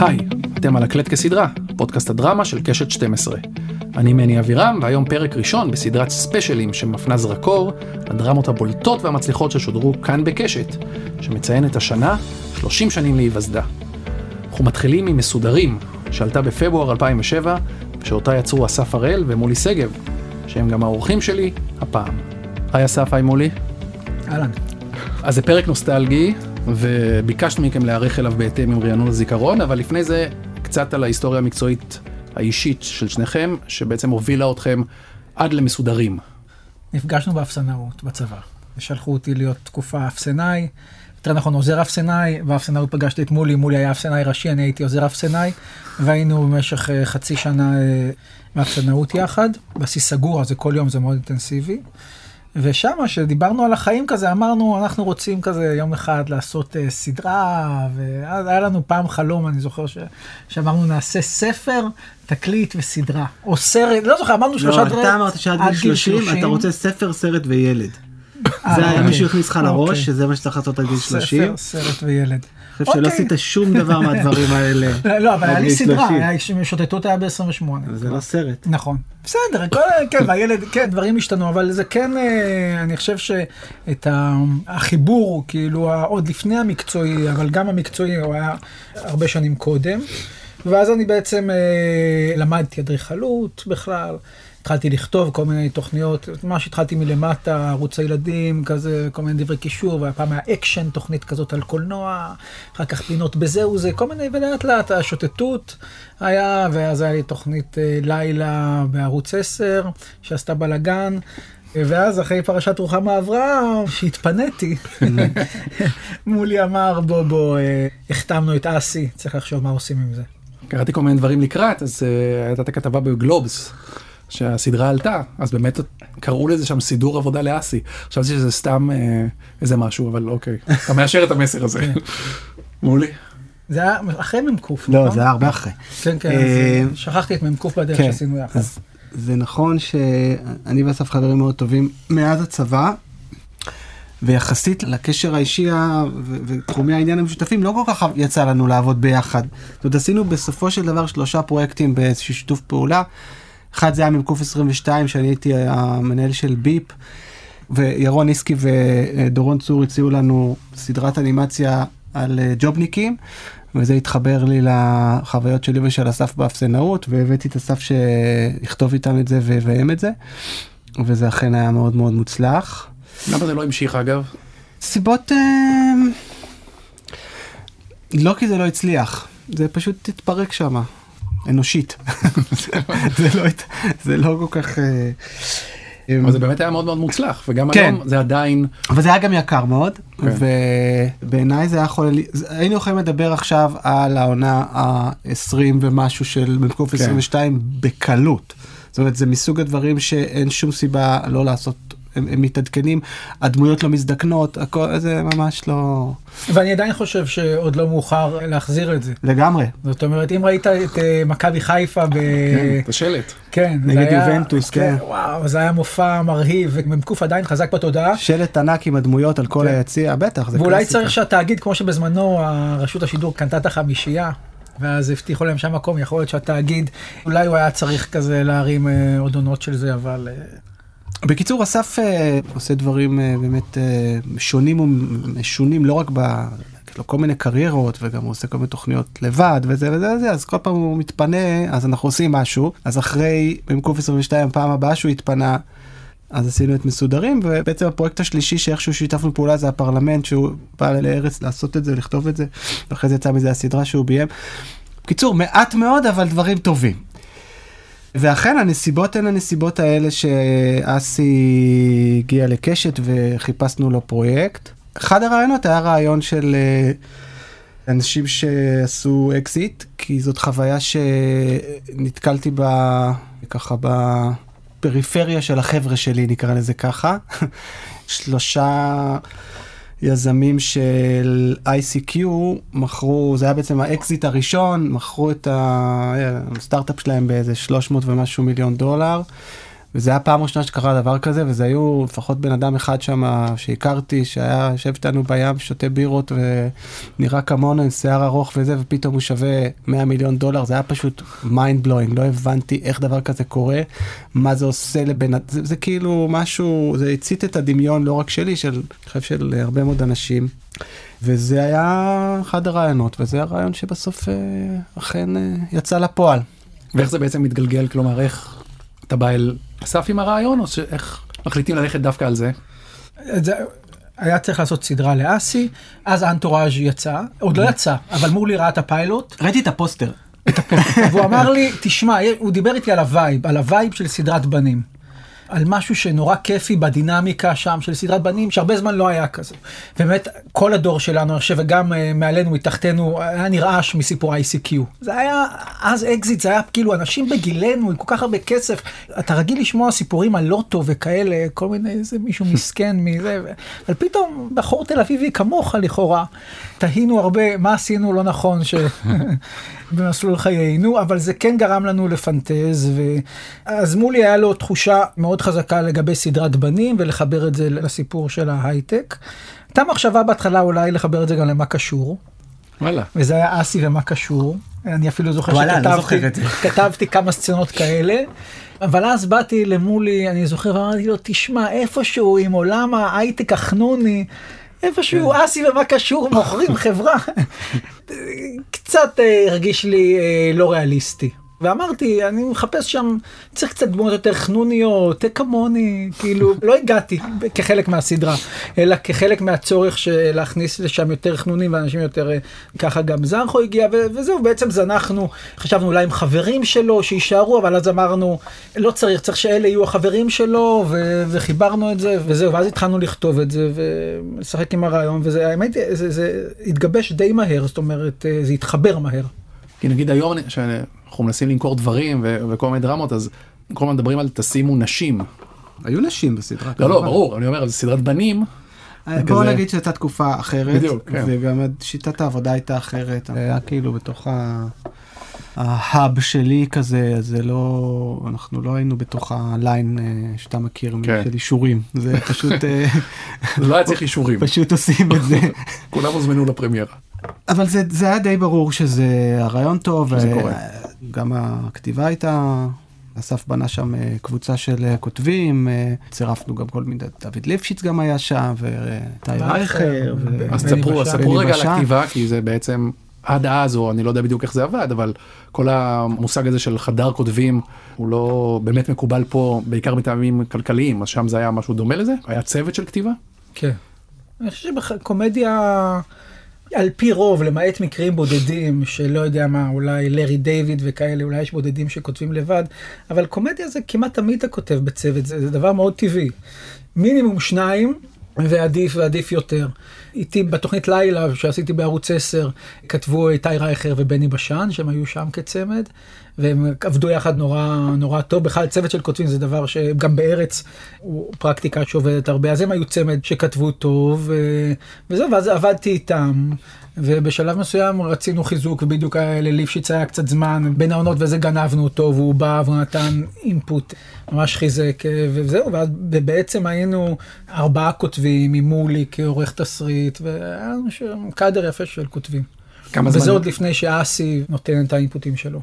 היי, אתם על הקלט כסדרה, פודקאסט הדרמה של קשת 12. אני מני אבירם, והיום פרק ראשון בסדרת ספיישלים שמפנה זרקור לדרמות הבולטות והמצליחות ששודרו כאן בקשת, שמציין את השנה 30 שנים להיווסדה. אנחנו מתחילים עם מסודרים, שעלתה בפברואר 2007, ושאותה יצרו אסף הראל ומולי שגב, שהם גם האורחים שלי הפעם. היי אסף, היי מולי. אהלן. אז זה פרק נוסטלגי, וביקשנו מכם להיערך אליו בהתאם עם רענון הזיכרון, אבל לפני זה קצת על ההיסטוריה המקצועית האישית של שניכם, שבעצם הובילה אתכם עד למסודרים. נפגשנו באפסנאות בצבא, ושלחו אותי להיות תקופה אפסנאי, יותר נכון עוזר אפסנאי, באפסנאות פגשתי את מולי, מולי היה אפסנאי ראשי, אני הייתי עוזר אפסנאי, והיינו במשך אה, חצי שנה אה, באפסנאות יחד, בסיס סגור, אז זה כל יום זה מאוד אינטנסיבי. ושם, כשדיברנו על החיים כזה, אמרנו, אנחנו רוצים כזה יום אחד לעשות uh, סדרה, ואז היה לנו פעם חלום, אני זוכר ש... שאמרנו, נעשה ספר, תקליט וסדרה. או סרט, לא זוכר, אמרנו שלושה דברים. לא, אתה אמרת שעד גיל 30 אתה רוצה ספר, סרט וילד. אה, זה היה אוקיי. מישהו הכניס לך לראש, אוקיי. שזה מה שצריך לעשות עד גיל 30. ספר, סרט וילד. חושב שלא אוקיי. עשית שום דבר מהדברים האלה. לא, אבל היה לי סדרה, שוטטות היה ב-28. זה לא סרט. נכון. בסדר, כן, והילד, כן, דברים השתנו, אבל זה כן, אה, אני חושב שאת החיבור, כאילו, עוד לפני המקצועי, אבל גם המקצועי, הוא היה הרבה שנים קודם. ואז אני בעצם אה, למדתי אדריכלות בכלל. התחלתי לכתוב כל מיני תוכניות, ממש התחלתי מלמטה, ערוץ הילדים, כזה, כל מיני דברי קישור, והפעם היה אקשן, תוכנית כזאת על קולנוע, אחר כך פינות בזהו זה, כל מיני, ולאט לאט השוטטות היה, ואז היה לי תוכנית אה, לילה בערוץ 10, שעשתה בלאגן. ואז אחרי פרשת רוחמה אברהם, שהתפניתי, מולי אמר בוא בוא, אה, החתמנו את אסי, צריך לחשוב מה עושים עם זה. קראתי כל מיני דברים לקראת, אז uh, הייתה את הכתבה בגלובס. שהסדרה עלתה, אז באמת קראו לזה שם סידור עבודה לאסי. חשבתי שזה סתם אה, איזה משהו, אבל אוקיי, אתה מאשר את המסר הזה. כן. מולי. זה היה אחרי מ"ק, נכון? לא, זה היה הרבה אחרי. כן, כן, אה, שכחתי את מ"ק בדרך כן, שעשינו יחד. זה נכון שאני ואסף חברים מאוד טובים מאז הצבא, ויחסית לקשר האישי ותחומי העניין המשותפים, לא כל כך יצא לנו לעבוד ביחד. זאת אומרת, עשינו בסופו של דבר שלושה פרויקטים באיזשהו שיתוף פעולה. אחד זה היה ממקוף 22, שאני הייתי המנהל של ביפ, וירון איסקי ודורון צור הציעו לנו סדרת אנימציה על אה, ג'ובניקים, וזה התחבר לי לחוויות שלי ושל אסף באפסנאות, והבאתי את אסף שיכתוב איתם את זה ויביים את זה, וזה אכן היה מאוד מאוד מוצלח. למה זה לא המשיך אגב? סיבות... אה... לא כי זה לא הצליח, זה פשוט התפרק שם. אנושית. זה, לא, זה לא כל כך... אה, אבל זה באמת היה מאוד מאוד מוצלח וגם כן. היום זה עדיין אבל זה היה גם יקר מאוד כן. ובעיניי זה היה יכול היינו יכולים לדבר עכשיו על העונה ה-20 ומשהו של במקוף כן. 22 בקלות. זאת אומרת זה מסוג הדברים שאין שום סיבה לא לעשות הם, הם מתעדכנים, הדמויות לא מזדקנות, הכל זה ממש לא... ואני עדיין חושב שעוד לא מאוחר להחזיר את זה. לגמרי. זאת אומרת, אם ראית את uh, מכבי חיפה ב... כן, את השלט. כן. נגד יובנטוס, כן. כן. וואו, זה היה מופע מרהיב, ומ"ק עדיין חזק בתודעה. שלט ענק עם הדמויות על כל כן. היציע, בטח, זה ואולי קלאסיקה. צריך שהתאגיד, כמו שבזמנו רשות השידור קנתה את החמישייה. ואז הבטיחו להם שם מקום, יכול להיות שהתאגיד, אולי הוא היה צריך כזה להרים אה, עוד עונות של זה, אבל אה, בקיצור, אסף uh, עושה דברים uh, באמת uh, שונים ומשונים, לא רק ב... יש לו כל מיני קריירות וגם הוא עושה כל מיני תוכניות לבד וזה וזה וזה אז כל פעם הוא מתפנה אז אנחנו עושים משהו אז אחרי במקום 22 פעם הבאה שהוא התפנה אז עשינו את מסודרים ובעצם הפרויקט השלישי שאיכשהו שיתפנו פעולה זה הפרלמנט שהוא בא לארץ לעשות את זה לכתוב את זה ואחרי זה יצא מזה הסדרה שהוא ביים. בקיצור מעט מאוד אבל דברים טובים. ואכן הנסיבות הן הנסיבות האלה שאסי הגיע לקשת וחיפשנו לו פרויקט. אחד הרעיונות היה רעיון של אה, אנשים שעשו אקזיט, כי זאת חוויה שנתקלתי בה ככה בפריפריה של החבר'ה שלי, נקרא לזה ככה. שלושה יזמים של ICQ מכרו, זה היה בעצם האקזיט הראשון, מכרו את הסטארט-אפ שלהם באיזה 300 ומשהו מיליון דולר, וזה היה פעם ראשונה שקרה דבר כזה, וזה היו לפחות בן אדם אחד שם שהכרתי, שהיה יושב איתנו בים, שותה בירות ונראה כמונו עם שיער ארוך וזה, ופתאום הוא שווה 100 מיליון דולר, זה היה פשוט mind blowing, לא הבנתי איך דבר כזה קורה, מה זה עושה לבן אדם, זה, זה כאילו משהו, זה הצית את הדמיון לא רק שלי, של, אני חושב של הרבה מאוד אנשים. וזה היה אחד הרעיונות, וזה הרעיון שבסוף אה, אכן אה, יצא לפועל. ואיך זה בעצם מתגלגל, כלומר, איך אתה בא אל אסף עם הרעיון, או שאיך מחליטים ללכת דווקא על זה? זה, היה צריך לעשות סדרה לאסי, אז אנטוראז' יצא, עוד לא יצא, אבל מולי ראה את הפיילוט, ראיתי את הפוסטר. והוא אמר לי, תשמע, הוא דיבר איתי על ה vibe, על ה vibe של סדרת בנים. על משהו שנורא כיפי בדינמיקה שם של סדרת בנים, שהרבה זמן לא היה כזה. באמת, כל הדור שלנו, אני חושב, וגם uh, מעלינו, מתחתנו, היה נרעש מסיפור ICQ. זה היה, אז אקזיט, זה היה כאילו אנשים בגילנו, עם כל כך הרבה כסף. אתה רגיל לשמוע סיפורים על לוטו וכאלה, כל מיני, איזה מישהו מסכן מזה, ו... אבל פתאום בחור תל אביבי כמוך לכאורה, תהינו הרבה מה עשינו לא נכון ש... במסלול חיינו, אבל זה כן גרם לנו לפנטז, אז מולי היה לו תחושה מאוד חזקה לגבי סדרת בנים ולחבר את זה לסיפור של ההייטק. הייתה מחשבה בהתחלה אולי לחבר את זה גם למה קשור. וואלה. וזה היה אסי ומה קשור. אני אפילו זוכר וואלה, לא שכתבתי זוכר את זה. כתבתי כמה סצנות כאלה. אבל אז באתי למולי, אני זוכר, ואמרתי לו, תשמע, איפשהו עם עולם ההייטק החנוני, איפשהו אסי ומה קשור, מוכרים חברה. קצת אה, הרגיש לי אה, לא ריאליסטי. ואמרתי, אני מחפש שם, צריך קצת דמות יותר חנוניות, כמוני, כאילו, לא הגעתי כחלק מהסדרה, אלא כחלק מהצורך של להכניס לשם יותר חנונים ואנשים יותר, אה, ככה גם זרחו הגיע, ו- וזהו, בעצם זנחנו, חשבנו אולי עם חברים שלו שיישארו, אבל אז אמרנו, לא צריך, צריך שאלה יהיו החברים שלו, ו- וחיברנו את זה, וזהו, ואז התחלנו לכתוב את זה, ולשחק עם הרעיון, וזה, האמת, זה, זה התגבש די מהר, זאת אומרת, אה, זה התחבר מהר. כי נגיד היום אני- שאנחנו מנסים למכור דברים ו- וכל מיני דרמות, אז כל הזמן מדברים על תשימו נשים. היו נשים בסדרה. לא, לא. ברור, אני אומר, זה סדרת בנים, אה, בוא כזה- נגיד שהייתה תקופה אחרת, בדיוק, כן. וגם שיטת העבודה הייתה אחרת, היה כאילו בתוך ה... ההאב שלי כזה, זה לא, אנחנו לא היינו בתוך הליין אה, שאתה מכיר כן. של אישורים, זה פשוט, אה, זה לא היה צריך אישורים, פשוט עושים את זה. כולם הוזמנו לפרמיירה. אבל זה, זה היה די ברור שזה הרעיון טוב, שזה ו- קורה. גם הכתיבה הייתה, אסף בנה שם אה, קבוצה של אה, כותבים, אה, צירפנו גם כל מיני, דוד ליפשיץ גם היה שם, וטי רייכר. ו- אז ספרו. ספרו רגע על. הכתיבה, כי זה בעצם עד אז, או אני לא יודע בדיוק איך זה עבד, אבל כל המושג הזה של חדר כותבים, הוא לא באמת מקובל פה, בעיקר מטעמים כלכליים, אז שם זה היה משהו דומה לזה? היה צוות של כתיבה? כן. אני חושב שבקומדיה, על פי רוב, למעט מקרים בודדים, שלא יודע מה, אולי לארי דיוויד וכאלה, אולי יש בודדים שכותבים לבד, אבל קומדיה זה כמעט תמיד אתה כותב בצוות, זה, זה דבר מאוד טבעי. מינימום שניים, ועדיף ועדיף יותר. איתי בתוכנית לילה שעשיתי בערוץ 10, כתבו איתי רייכר ובני בשן, שהם היו שם כצמד, והם עבדו יחד נורא נורא טוב. בכלל צוות של כותבים זה דבר שגם בארץ הוא פרקטיקה שעובדת הרבה, אז הם היו צמד שכתבו טוב, ו- וזהו, ואז עבדתי איתם. ובשלב מסוים רצינו חיזוק, ובדיוק לליפשיץ היה קצת זמן בין העונות, וזה גנבנו אותו, והוא בא והוא נתן אינפוט, ממש חיזק, וזהו, ואז בעצם היינו ארבעה כותבים, עם מולי כעורך תסריט, והיה לנו קאדר יפה של כותבים. כמה וזה זמן? עוד לפני שאסי נותן את האינפוטים שלו.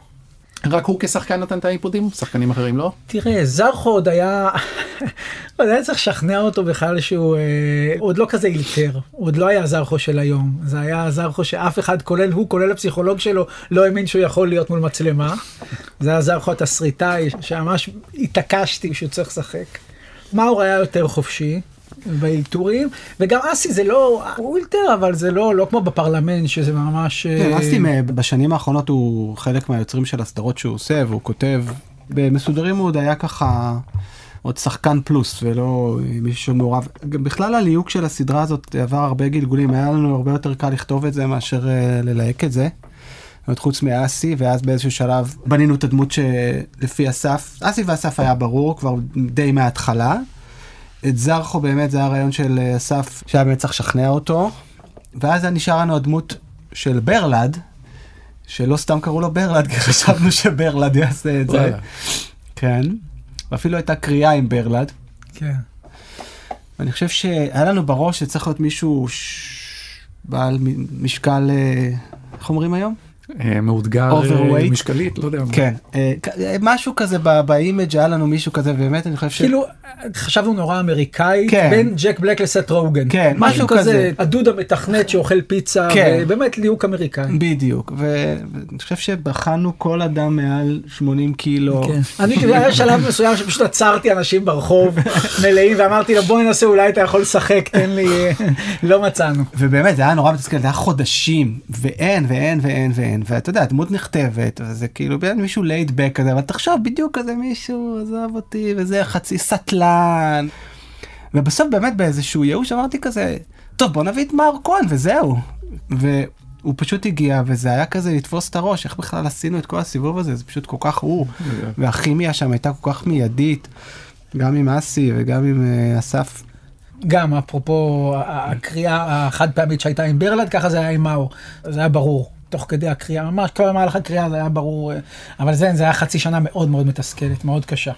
רק הוא כשחקן נתן את האינפוטים? שחקנים אחרים לא? תראה, זרחו עוד היה, עוד היה צריך לשכנע אותו בכלל שהוא אה, עוד לא כזה אילתר, הוא עוד לא היה זרחו של היום, זה היה זרחו שאף אחד, כולל הוא, כולל הפסיכולוג שלו, לא האמין שהוא יכול להיות מול מצלמה. זה היה זרחו התסריטאי, שממש התעקשתי שהוא צריך לשחק. מאור היה יותר חופשי. באלתורים, וגם אסי זה לא, הוא אילתר, אבל זה לא, לא כמו בפרלמנט, שזה ממש... כן, אסי אה, בשנים האחרונות הוא חלק מהיוצרים של הסדרות שהוא עושה והוא כותב. במסודרים הוא עוד היה ככה עוד שחקן פלוס ולא מישהו שמעורב. גם בכלל הליהוק של הסדרה הזאת עבר הרבה גלגולים, היה לנו הרבה יותר קל לכתוב את זה מאשר אה, ללהק את זה. עוד חוץ מאסי ואז באיזשהו שלב בנינו את הדמות שלפי אסף, אסי ואסף היה ברור כבר די מההתחלה. את זרחו באמת זה היה רעיון של אה, אסף שהיה באמת צריך לשכנע אותו. ואז היה נשאר לנו הדמות של ברלד, שלא סתם קראו לו ברלד, כי חשבנו שברלד יעשה את זה. כן. ואפילו הייתה קריאה עם ברלד. כן. ואני חושב שהיה לנו בראש שצריך להיות מישהו ש... בעל מ- משקל, אה, איך אומרים היום? אה, מאותגר אה, Overweight. משקלית, לא יודע. מה. כן. אה, משהו כזה ב image היה לנו מישהו כזה, באמת, אני חושב ש... כאילו חשבנו נורא אמריקאי כן. בין ג'ק בלק לסט רוגן. כן, משהו משהו כזה, כזה. הדוד המתכנת שאוכל פיצה, כן. ובאמת ליהוק אמריקאי. בדיוק, ואני חושב שבחנו כל אדם מעל 80 קילו. כן. אני היה שלב מסוים שפשוט עצרתי אנשים ברחוב מלאים ואמרתי לו בוא ננסה אולי אתה יכול לשחק תן לי לא מצאנו. ובאמת זה היה נורא מתסכל, זה היה חודשים, ואין ואין ואין ואין, ואתה יודע, הדמות נכתבת, וזה כאילו באמת מישהו לייד בק כזה, אבל תחשוב בדיוק כזה מישהו עזב אותי, וזה חצי סטלן. ובסוף באמת באיזשהו ייאוש אמרתי כזה, טוב בוא נביא את מר כהן וזהו. והוא פשוט הגיע, וזה היה כזה לתפוס את הראש, איך בכלל עשינו את כל הסיבוב הזה, זה פשוט כל כך הוא, והכימיה שם הייתה כל כך מיידית, גם עם אסי וגם עם אה, אסף. גם אפרופו הקריאה החד פעמית שהייתה עם ברלד ככה זה היה עם מאור זה היה ברור תוך כדי הקריאה ממש כל המהלך הקריאה זה היה ברור אבל זה זה היה חצי שנה מאוד מאוד מתסכלת מאוד קשה.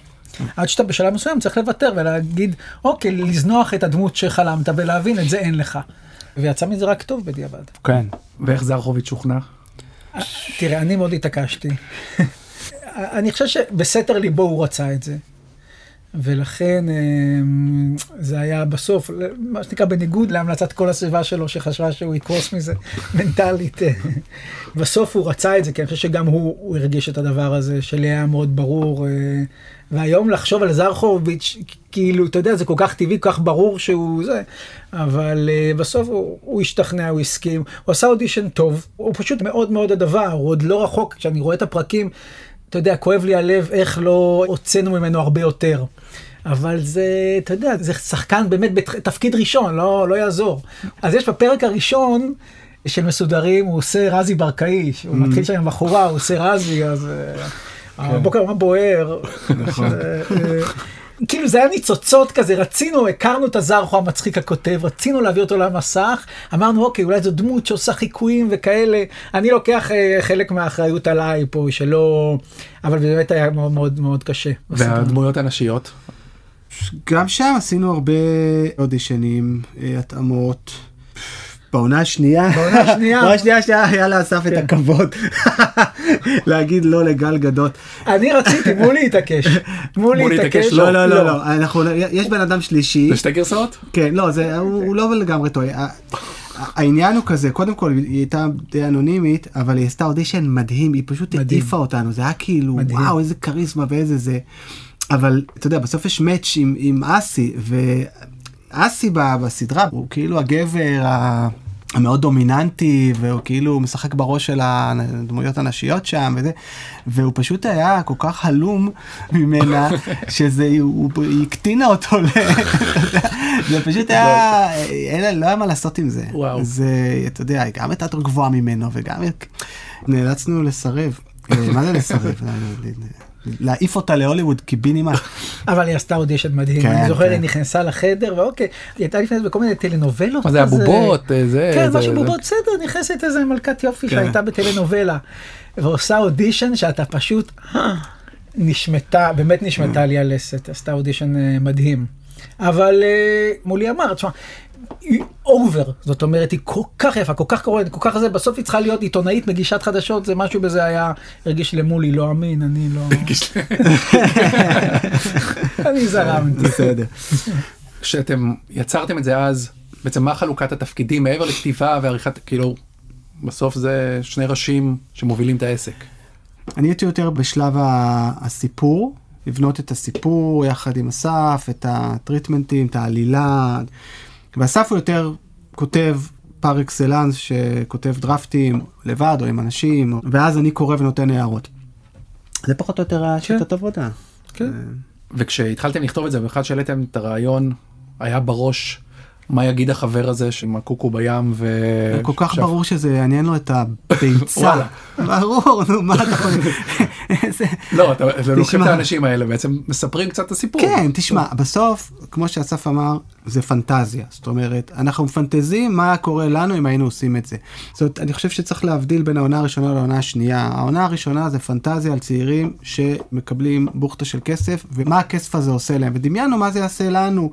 עד שאתה בשלב מסוים צריך לוותר ולהגיד אוקיי לזנוח את הדמות שחלמת ולהבין את זה אין לך. ויצא מזה רק טוב בדיעבד. כן. ואיך זרחוביץ' שוכנע? תראה, אני מאוד התעקשתי. אני חושב שבסתר ליבו הוא רצה את זה. ולכן אמ, זה היה בסוף, מה שנקרא בניגוד להמלצת כל הסביבה שלו שחשבה שהוא יקרוס מזה מנטלית. בסוף הוא רצה את זה, כי אני חושב שגם הוא, הוא הרגיש את הדבר הזה, שלי היה מאוד ברור. אה, והיום לחשוב על זרחוביץ', כאילו, אתה יודע, זה כל כך טבעי, כל כך ברור שהוא זה, אבל uh, בסוף הוא, הוא השתכנע, הוא הסכים, הוא עשה אודישן טוב, הוא פשוט מאוד מאוד הדבר, הוא עוד לא רחוק, כשאני רואה את הפרקים, אתה יודע, כואב לי הלב איך לא הוצאנו ממנו הרבה יותר. אבל זה, אתה יודע, זה שחקן באמת בתפקיד ראשון, לא, לא יעזור. אז יש בפרק הראשון של מסודרים, הוא עושה רזי ברקאי, הוא מתחיל שם עם בחורה, הוא עושה רזי, אז אה, הבוקר מה בוער. כאילו זה היה ניצוצות כזה, רצינו, הכרנו את הזרחו המצחיק הכותב, רצינו להביא אותו למסך, אמרנו אוקיי, אולי זו דמות שעושה חיקויים וכאלה, אני לוקח אה, חלק מהאחריות עליי פה, שלא, אבל באמת היה מאוד מאוד מאוד קשה. והדמויות הנשיות? גם שם עשינו הרבה אודישנים, אה, התאמות. בעונה השנייה, בעונה השנייה. בעונה השנייה שהיה היה לאסף את הכבוד להגיד לא לגל גדות. אני רציתי, מולי התעקש, מולי התעקש, התעקש, לא לא לא לא, אנחנו יש בן אדם שלישי, זה שתי גרסאות? כן לא זה הוא לא לגמרי טועה. העניין הוא כזה קודם כל היא הייתה די אנונימית אבל היא עשתה אודישן מדהים היא פשוט. העיפה אותנו זה היה כאילו. וואו איזה כריזמה ואיזה זה. אבל אתה יודע בסוף יש מאץ' עם, עם אסי בסדרה הוא כאילו הגבר. המאוד דומיננטי והוא כאילו משחק בראש של הדמויות הנשיות שם וזה והוא פשוט היה כל כך הלום ממנה שזה הוא, היא הקטינה אותו ל... זה פשוט היה אין, לא היה מה לעשות עם זה וואו. זה אתה יודע גם הייתה יותר גבוהה ממנו וגם נאלצנו לסרב אה, מה זה לסרב להעיף אותה להוליווד קיבינימה אבל היא עשתה אודישן מדהים, כן, אני זוכר כן. היא נכנסה לחדר ואוקיי, היא הייתה לפני זה בכל מיני טלנובלות. מה זה. הבובות? אה, זה... כן, משהו בובות, בסדר, נכנסת איזה מלכת יופי כן. שהייתה בטלנובלה, ועושה אודישן שאתה פשוט אה, נשמטה, באמת נשמטה לי הלסת, עשתה אודישן אה, מדהים. אבל מולי אמר, תשמע, היא over, זאת אומרת, היא כל כך יפה, כל כך קוראת, כל כך זה, בסוף היא צריכה להיות עיתונאית, מגישת חדשות, זה משהו בזה היה, הרגיש למולי, לא אמין, אני לא... אני זרמתי. בסדר. כשאתם יצרתם את זה אז, בעצם מה חלוקת התפקידים מעבר לכתיבה ועריכת, כאילו, בסוף זה שני ראשים שמובילים את העסק. אני הייתי יותר בשלב הסיפור, לבנות את הסיפור יחד עם אסף, את הטריטמנטים, את העלילה. ואסף הוא יותר כותב פר אקסלנס שכותב דרפטים לבד או עם אנשים, ואז אני קורא ונותן הערות. זה פחות או יותר השיטת עבודה. כן. וכשהתחלתם לכתוב את זה, במיוחד שהעליתם את הרעיון, היה בראש מה יגיד החבר הזה עם הקוקו בים ו... כל כך ברור שזה יעניין לו את הביצה. ברור, נו, מה אתה יכול... איזה- לא, אתה לוקח את. האנשים האלה בעצם מספרים קצת את הסיפור. כן, תשמע, בסוף, כמו שאסף אמר, זה פנטזיה. זאת אומרת, אנחנו מפנטזים מה קורה לנו אם היינו עושים את זה. זאת אומרת, אני חושב שצריך להבדיל בין העונה הראשונה לעונה השנייה. העונה הראשונה זה פנטזיה על צעירים שמקבלים בוכטה של כסף, ומה הכסף הזה עושה להם. ודמיינו מה זה יעשה לנו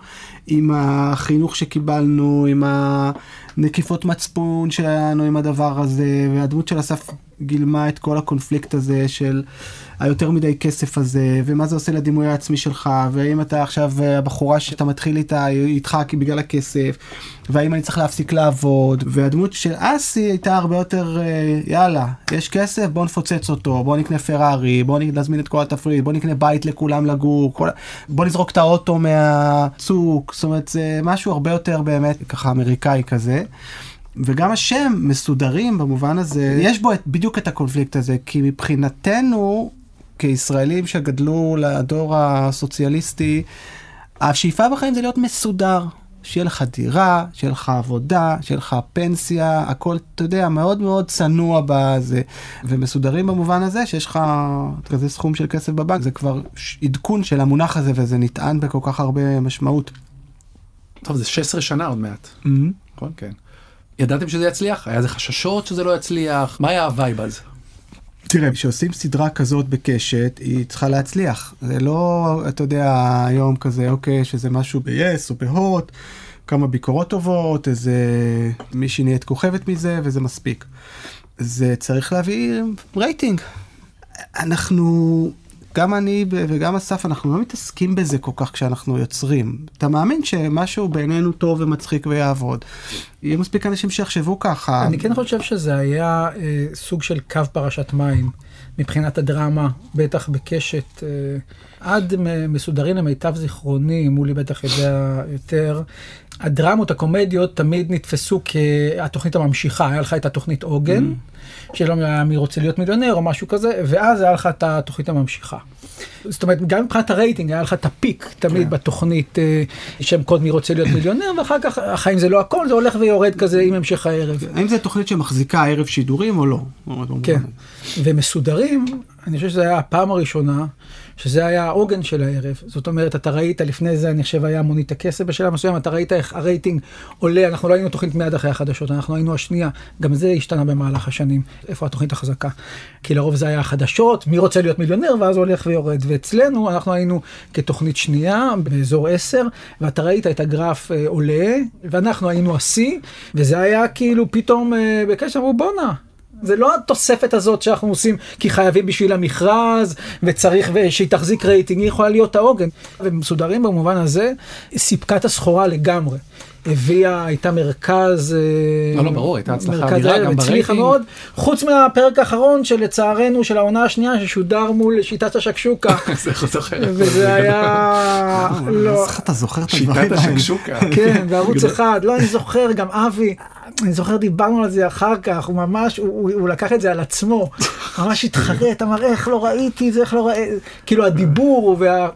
עם החינוך שקיבלנו, עם הנקיפות מצפון שלנו, עם הדבר הזה, והדמות של אסף גילמה את כל הקונפליקט הזה של היותר מדי כסף הזה, ומה זה עושה לדימוי העצמי שלך, והאם אתה עכשיו הבחורה שאתה מתחיל איתה, היא איתך בגלל הכסף, והאם אני צריך להפסיק לעבוד, והדמות של אסי הייתה הרבה יותר, אה, יאללה, יש כסף, בוא נפוצץ אותו, בוא נקנה פרארי, בוא נזמין את כל התפריט, בוא נקנה בית לכולם לגור, כל... בוא נזרוק את האוטו מהצוק, זאת אומרת זה משהו הרבה יותר באמת ככה אמריקאי כזה. וגם השם מסודרים במובן הזה, יש בו את, בדיוק את הקונפליקט הזה, כי מבחינתנו, כישראלים שגדלו לדור הסוציאליסטי, השאיפה בחיים זה להיות מסודר. שיהיה לך דירה, שיהיה לך עבודה, שיהיה לך פנסיה, הכל, אתה יודע, מאוד מאוד צנוע בזה. ומסודרים במובן הזה שיש לך כזה סכום של כסף בבנק, זה כבר עדכון של המונח הזה, וזה נטען בכל כך הרבה משמעות. טוב, זה 16 שנה עוד מעט. נכון? כן. ידעתם שזה יצליח? היה איזה חששות שזה לא יצליח? מה היה ה vibe אז? תראה, כשעושים סדרה כזאת בקשת, היא צריכה להצליח. זה לא, אתה יודע, היום כזה, אוקיי, שזה משהו ב-yes או בהוט, כמה ביקורות טובות, איזה מישהי נהיית כוכבת מזה, וזה מספיק. זה צריך להביא רייטינג. אנחנו, גם אני וגם אסף, אנחנו לא מתעסקים בזה כל כך כשאנחנו יוצרים. אתה מאמין שמשהו בעינינו טוב ומצחיק ויעבוד. יהיה מספיק אנשים שיחשבו ככה. אני כן חושב שזה היה אה, סוג של קו פרשת מים מבחינת הדרמה, בטח בקשת. אה, עד מסודרים למיטב זיכרוני, מולי בטח יודע יותר, הדרמות, הקומדיות, תמיד נתפסו כהתוכנית הממשיכה. היה לך את התוכנית עוגן, שלא היה מי רוצה להיות מיליונר או משהו כזה, ואז היה לך את התוכנית הממשיכה. זאת אומרת, גם מבחינת הרייטינג, היה לך את הפיק תמיד כן. בתוכנית אה, שם קוד מי רוצה להיות מיליונר, ואחר כך החיים זה לא הכל, זה הולך ויורד כזה עם המשך הערב. האם זו תוכנית שמחזיקה ערב שידורים או לא? כן. ומסודרים, אני חושב שזה היה הפעם הראשונה שזה היה העוגן של הערב. זאת אומרת, אתה ראית לפני זה, אני חושב, היה מונית הכסף בשלב מסוים, אתה ראית איך הרייטינג עולה, אנחנו לא היינו תוכנית מיד אחרי החדשות, אנחנו היינו השנייה. גם זה השתנה במהלך השנים, איפה התוכנית החזקה. כי לרוב זה היה החדשות, מי רוצה להיות מיליונר, ואז הולך ויורד. ואצלנו, אנחנו היינו כתוכנית שנייה, באזור 10, ואתה ראית את הגרף אה, עולה, ואנחנו היינו השיא, וזה היה כאילו פתאום אה, בקשר, אמרו בואנה. זה לא התוספת הזאת שאנחנו עושים כי חייבים בשביל המכרז וצריך שהיא תחזיק רייטינג, היא יכולה להיות העוגן. ומסודרים במובן הזה, סיפקה את הסחורה לגמרי. הביאה, הייתה מרכז... לא, לא, ברור, הייתה הצלחה אדירה גם הצליחה ברייטינג. מאוד, חוץ מהפרק האחרון שלצערנו, של העונה השנייה, ששודר מול שיטת השקשוקה. זה זוכר. וזה היה... לא. איך אתה זוכר את הדברים שיטת האלה? השקשוקה. כן, בערוץ אחד, לא, אני זוכר, גם אבי, אני זוכר, דיברנו על זה אחר כך, הוא ממש, הוא, הוא, הוא לקח את זה על עצמו, ממש התחרט, אמר, איך לא ראיתי את זה, איך לא ראיתי, כאילו הדיבור, וה...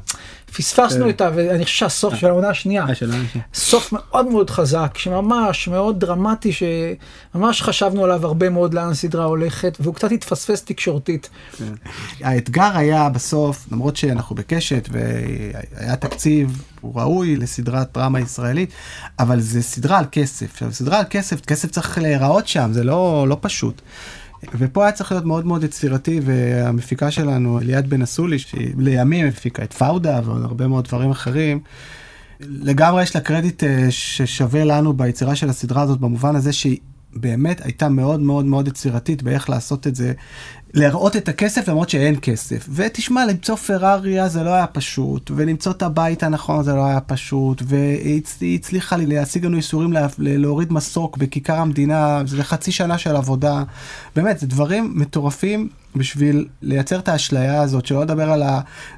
פספסנו את ה... ואני חושב שהסוף של העונה השנייה, אה, של העונה השנייה. סוף מאוד מאוד חזק, שממש מאוד דרמטי, שממש חשבנו עליו הרבה מאוד לאן הסדרה הולכת, והוא קצת התפספס תקשורתית. האתגר היה בסוף, למרות שאנחנו בקשת והיה תקציב, הוא ראוי לסדרת דרמה ישראלית, אבל זה סדרה על כסף. עכשיו, סדרה על כסף, כסף צריך להיראות שם, זה לא, לא פשוט. ופה היה צריך להיות מאוד מאוד יצירתי, והמפיקה שלנו, ליאת בן אסולי, שהיא לימים הפיקה את פאודה ועוד הרבה מאוד דברים אחרים, לגמרי יש לה קרדיט אה, ששווה לנו ביצירה של הסדרה הזאת, במובן הזה שהיא באמת הייתה מאוד מאוד מאוד יצירתית באיך לעשות את זה, להראות את הכסף למרות שאין כסף. ותשמע, למצוא פראריה זה לא היה פשוט, ולמצוא את הבית הנכון זה לא היה פשוט, והיא הצ- היא הצליחה לי להשיג לנו איסורים לה, להוריד מסוק בכיכר המדינה, זה חצי שנה של עבודה. באמת, זה דברים מטורפים בשביל לייצר את האשליה הזאת, שלא לדבר על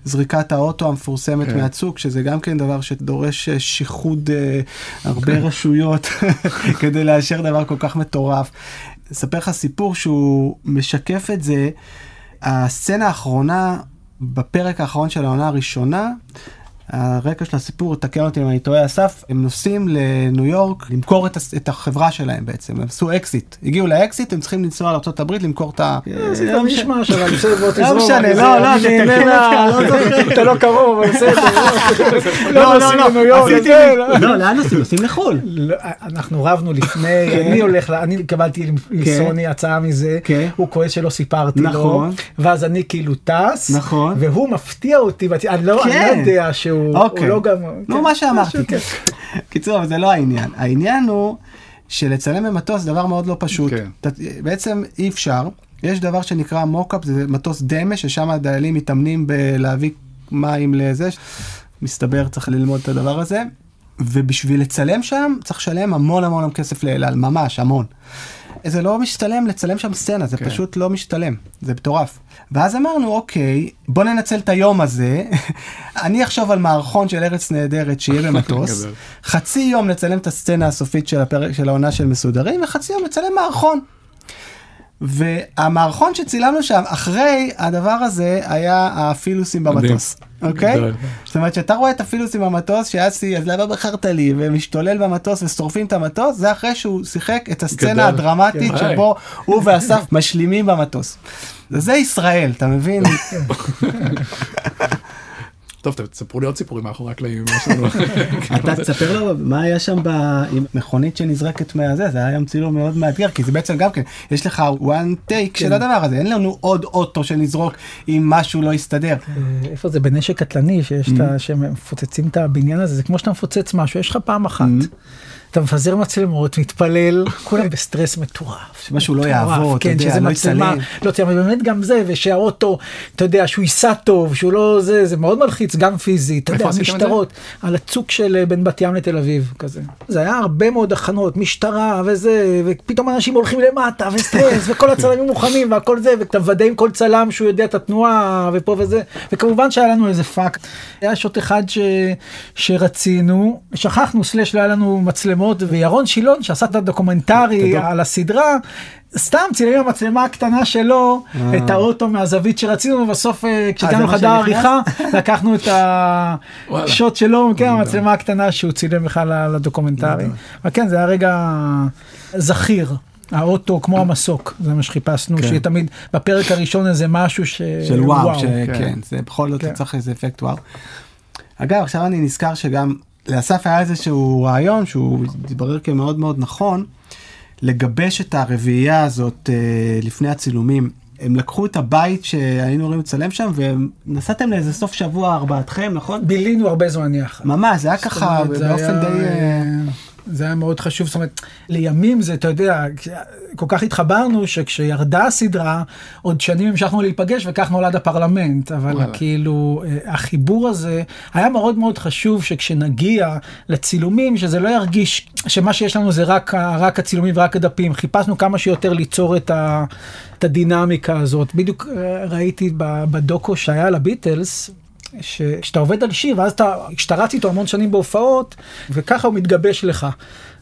זריקת האוטו המפורסמת כן. מהצוק, שזה גם כן דבר שדורש אה, שכנוע אה, הרבה רשויות כדי לאשר דבר כל כך מטורף. אספר לך סיפור שהוא משקף את זה. הסצנה האחרונה, בפרק האחרון של העונה הראשונה, הרקע של הסיפור, תקן אותי אם אני טועה אסף, הם נוסעים לניו יורק למכור את, את החברה שלהם בעצם, הם עשו אקזיט, הגיעו לאקזיט, הם צריכים לנסוע לארה"ב למכור את ה... זה לא משנה. נשמע אבל בסדר בוא תזרום. משנה, אני- לא, לא, אני זה תקן לא אתה לא קרוב אבל בסדר. לא, נוסעים לא, לניו יורק, עשיתי זה, לי- לא. לא, לאן נוסעים? נוסעים לחו"ל. לא, אנחנו רבנו לפני, אני הולך, אני קיבלתי מסוני הצעה מזה, כן. הוא כועס שלא סיפרתי לו, נכון. ואז אני כאילו טס, נכון. והוא מפתיע אותי, ואני אני לא לא כן. יודע שהוא אוקיי. הוא לא גם, נו, כן, מה שאמרתי. כן. קיצור, אבל זה לא העניין. העניין הוא שלצלם במטוס זה דבר מאוד לא פשוט. כן. אתה- בעצם אי אפשר. יש דבר שנקרא מוקאפ, זה מטוס דמה, ששם הדיילים מתאמנים בלהביא מים לזה. מסתבר, צריך ללמוד את הדבר הזה. ובשביל לצלם שם, צריך לשלם המון המון כסף לאל על, ממש המון. זה לא משתלם לצלם שם סצנה, זה כן. פשוט לא משתלם, זה מטורף. ואז אמרנו, אוקיי, בוא ננצל את היום הזה, אני אחשוב על מערכון של ארץ נהדרת שיהיה במטוס. חצי יום לצלם את הסצנה הסופית של הפרק של העונה של מסודרים, וחצי יום לצלם מערכון. והמערכון שצילמנו שם אחרי הדבר הזה היה הפילוסים. במטוס, אוקיי? זאת אומרת שאתה רואה את הפילוסים במטוס שאסי אז למה בחרת לי ומשתולל במטוס ושורפים את המטוס זה אחרי שהוא שיחק את הסצנה. הדרמטית כן. שבו הוא ואסף משלימים במטוס. זה ישראל אתה מבין? טוב, תספרו לי עוד סיפורים מאחורי הקלעים. אתה תספר לו מה היה שם. עם מכונית שנזרקת מהזה זה היה יום צילום מאוד מאתגר כי זה בעצם גם כן יש לך one take של הדבר הזה אין לנו עוד אוטו שנזרוק אם משהו לא יסתדר. אה, איפה זה בנשק קטלני שיש את ה... שמפוצצים את הבניין הזה זה כמו שאתה מפוצץ משהו יש לך פעם אחת. אתה מפזר מצלמות מתפלל כולם בסטרס מטורף. שמשהו לא מטורף, יעבוד, אתה כן, יודע, שזה לא מצלמה, יצלם. לא תראה, אבל באמת גם זה ושהאוטו אתה יודע שהוא ייסע טוב שהוא לא זה זה מאוד מלחיץ גם פיזית אתה יודע? משטרות על הצוק של אה, בין בת ים לתל אביב כזה זה היה הרבה מאוד הכנות משטרה וזה ופתאום אנשים הולכים למטה וסטרס וכל הצלמים מוכנים והכל זה ואתה מוודא עם כל צלם שהוא יודע את התנועה ופה וזה וכמובן שהיה לנו איזה פאק היה שוט אחד ש... שרצינו שכחנו slash לא היה לנו מצלמות וירון שילון שעשה את הדוקומנטרי. על הסדרה. סתם צילם עם המצלמה הקטנה שלו אה. את האוטו מהזווית שרצינו ובסוף אה, כשהגענו זה מה לחדר? העריכה לקחנו את. השוט שלו כן המצלמה הקטנה שהוא צילם בכלל ל- לדוקומנטרי. אבל כן זה היה רגע זכיר. האוטו כמו המסוק זה מה שחיפשנו כן. שיהיה תמיד בפרק הראשון איזה משהו ש... של וואו, כן. שכן, זה בכל זאת כן. צריך איזה אפקט וואו. אגב, עכשיו אני נזכר שגם לאסף היה איזשהו רעיון שהוא התברר כמאוד מאוד נכון, לגבש את הרביעייה הזאת אה, לפני הצילומים. הם לקחו את הבית שהיינו אמורים לצלם שם ונסעתם לאיזה סוף שבוע ארבעתכם, נכון? בילינו הרבה זמן יחד. ממש, זה היה ככה באופן היה, די... זה היה מאוד חשוב, זאת אומרת, לימים זה, אתה יודע, כל כך התחברנו שכשירדה הסדרה, עוד שנים המשכנו להיפגש וכך נולד הפרלמנט, אבל וואלה. כאילו, אה, החיבור הזה היה מאוד מאוד חשוב שכשנגיע לצילומים, שזה לא ירגיש שמה שיש לנו זה רק, רק הצילומים ורק הדפים, חיפשנו כמה שיותר ליצור את, ה, את הדינמיקה הזאת. בדיוק אה, ראיתי בדוקו שהיה על הביטלס, שכשאתה עובד על שיר ואז אתה, כשאתה רץ איתו המון שנים בהופעות וככה הוא מתגבש לך.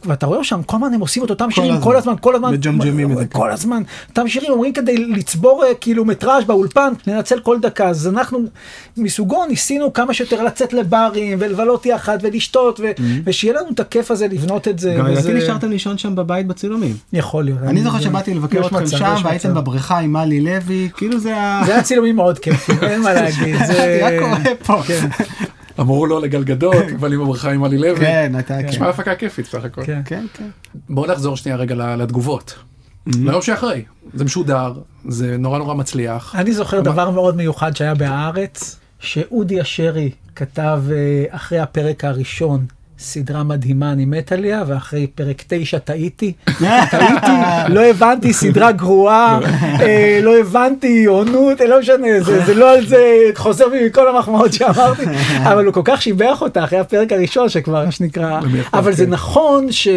ואתה רואה שם כל הזמן הם עושים את אותם שירים הזמן. כל הזמן כל הזמן מג'מג'מים את זה, כן. כל הזמן אותם שירים אומרים כדי לצבור אה, קילומטראז' באולפן לנצל כל דקה אז אנחנו מסוגו ניסינו כמה שיותר לצאת לברים ולבלות יחד ולשתות ו- ושיהיה לנו את הכיף הזה לבנות את זה. Mm-hmm. גם וזה- לדעתי נשארתם לישון שם בבית בצילומים. יכול להיות. אני זוכר שבאתי לבקר אתכם שם והייתם. בבריכה עם מלי לוי, כאילו זה ה... זה היה צילומים מאוד כיפים אין מה להגיד. זה היה קורה פה. כן. אמרו לו לגלגדות, אבל עם הברכה עם עלי לוי. כן, הייתה... כן. נשמע הפקה כיפית סך הכל. כן. כן, כן. בואו נחזור שנייה רגע לתגובות. ליום שאחרי, זה משודר, זה נורא נורא מצליח. אני זוכר דבר מאוד מיוחד שהיה בהארץ, שאודי אשרי כתב אה, אחרי הפרק הראשון. סדרה מדהימה, אני מת עליה, ואחרי פרק 9 טעיתי, טעיתי, לא הבנתי, סדרה גרועה, אה, לא הבנתי, עונות, אה, לא משנה, זה, זה לא על זה, חוזר בי מכל המחמאות שאמרתי, אבל הוא כל כך שיבח אותה אחרי הפרק הראשון, שכבר, מה שנקרא, אבל זה כן. נכון ש...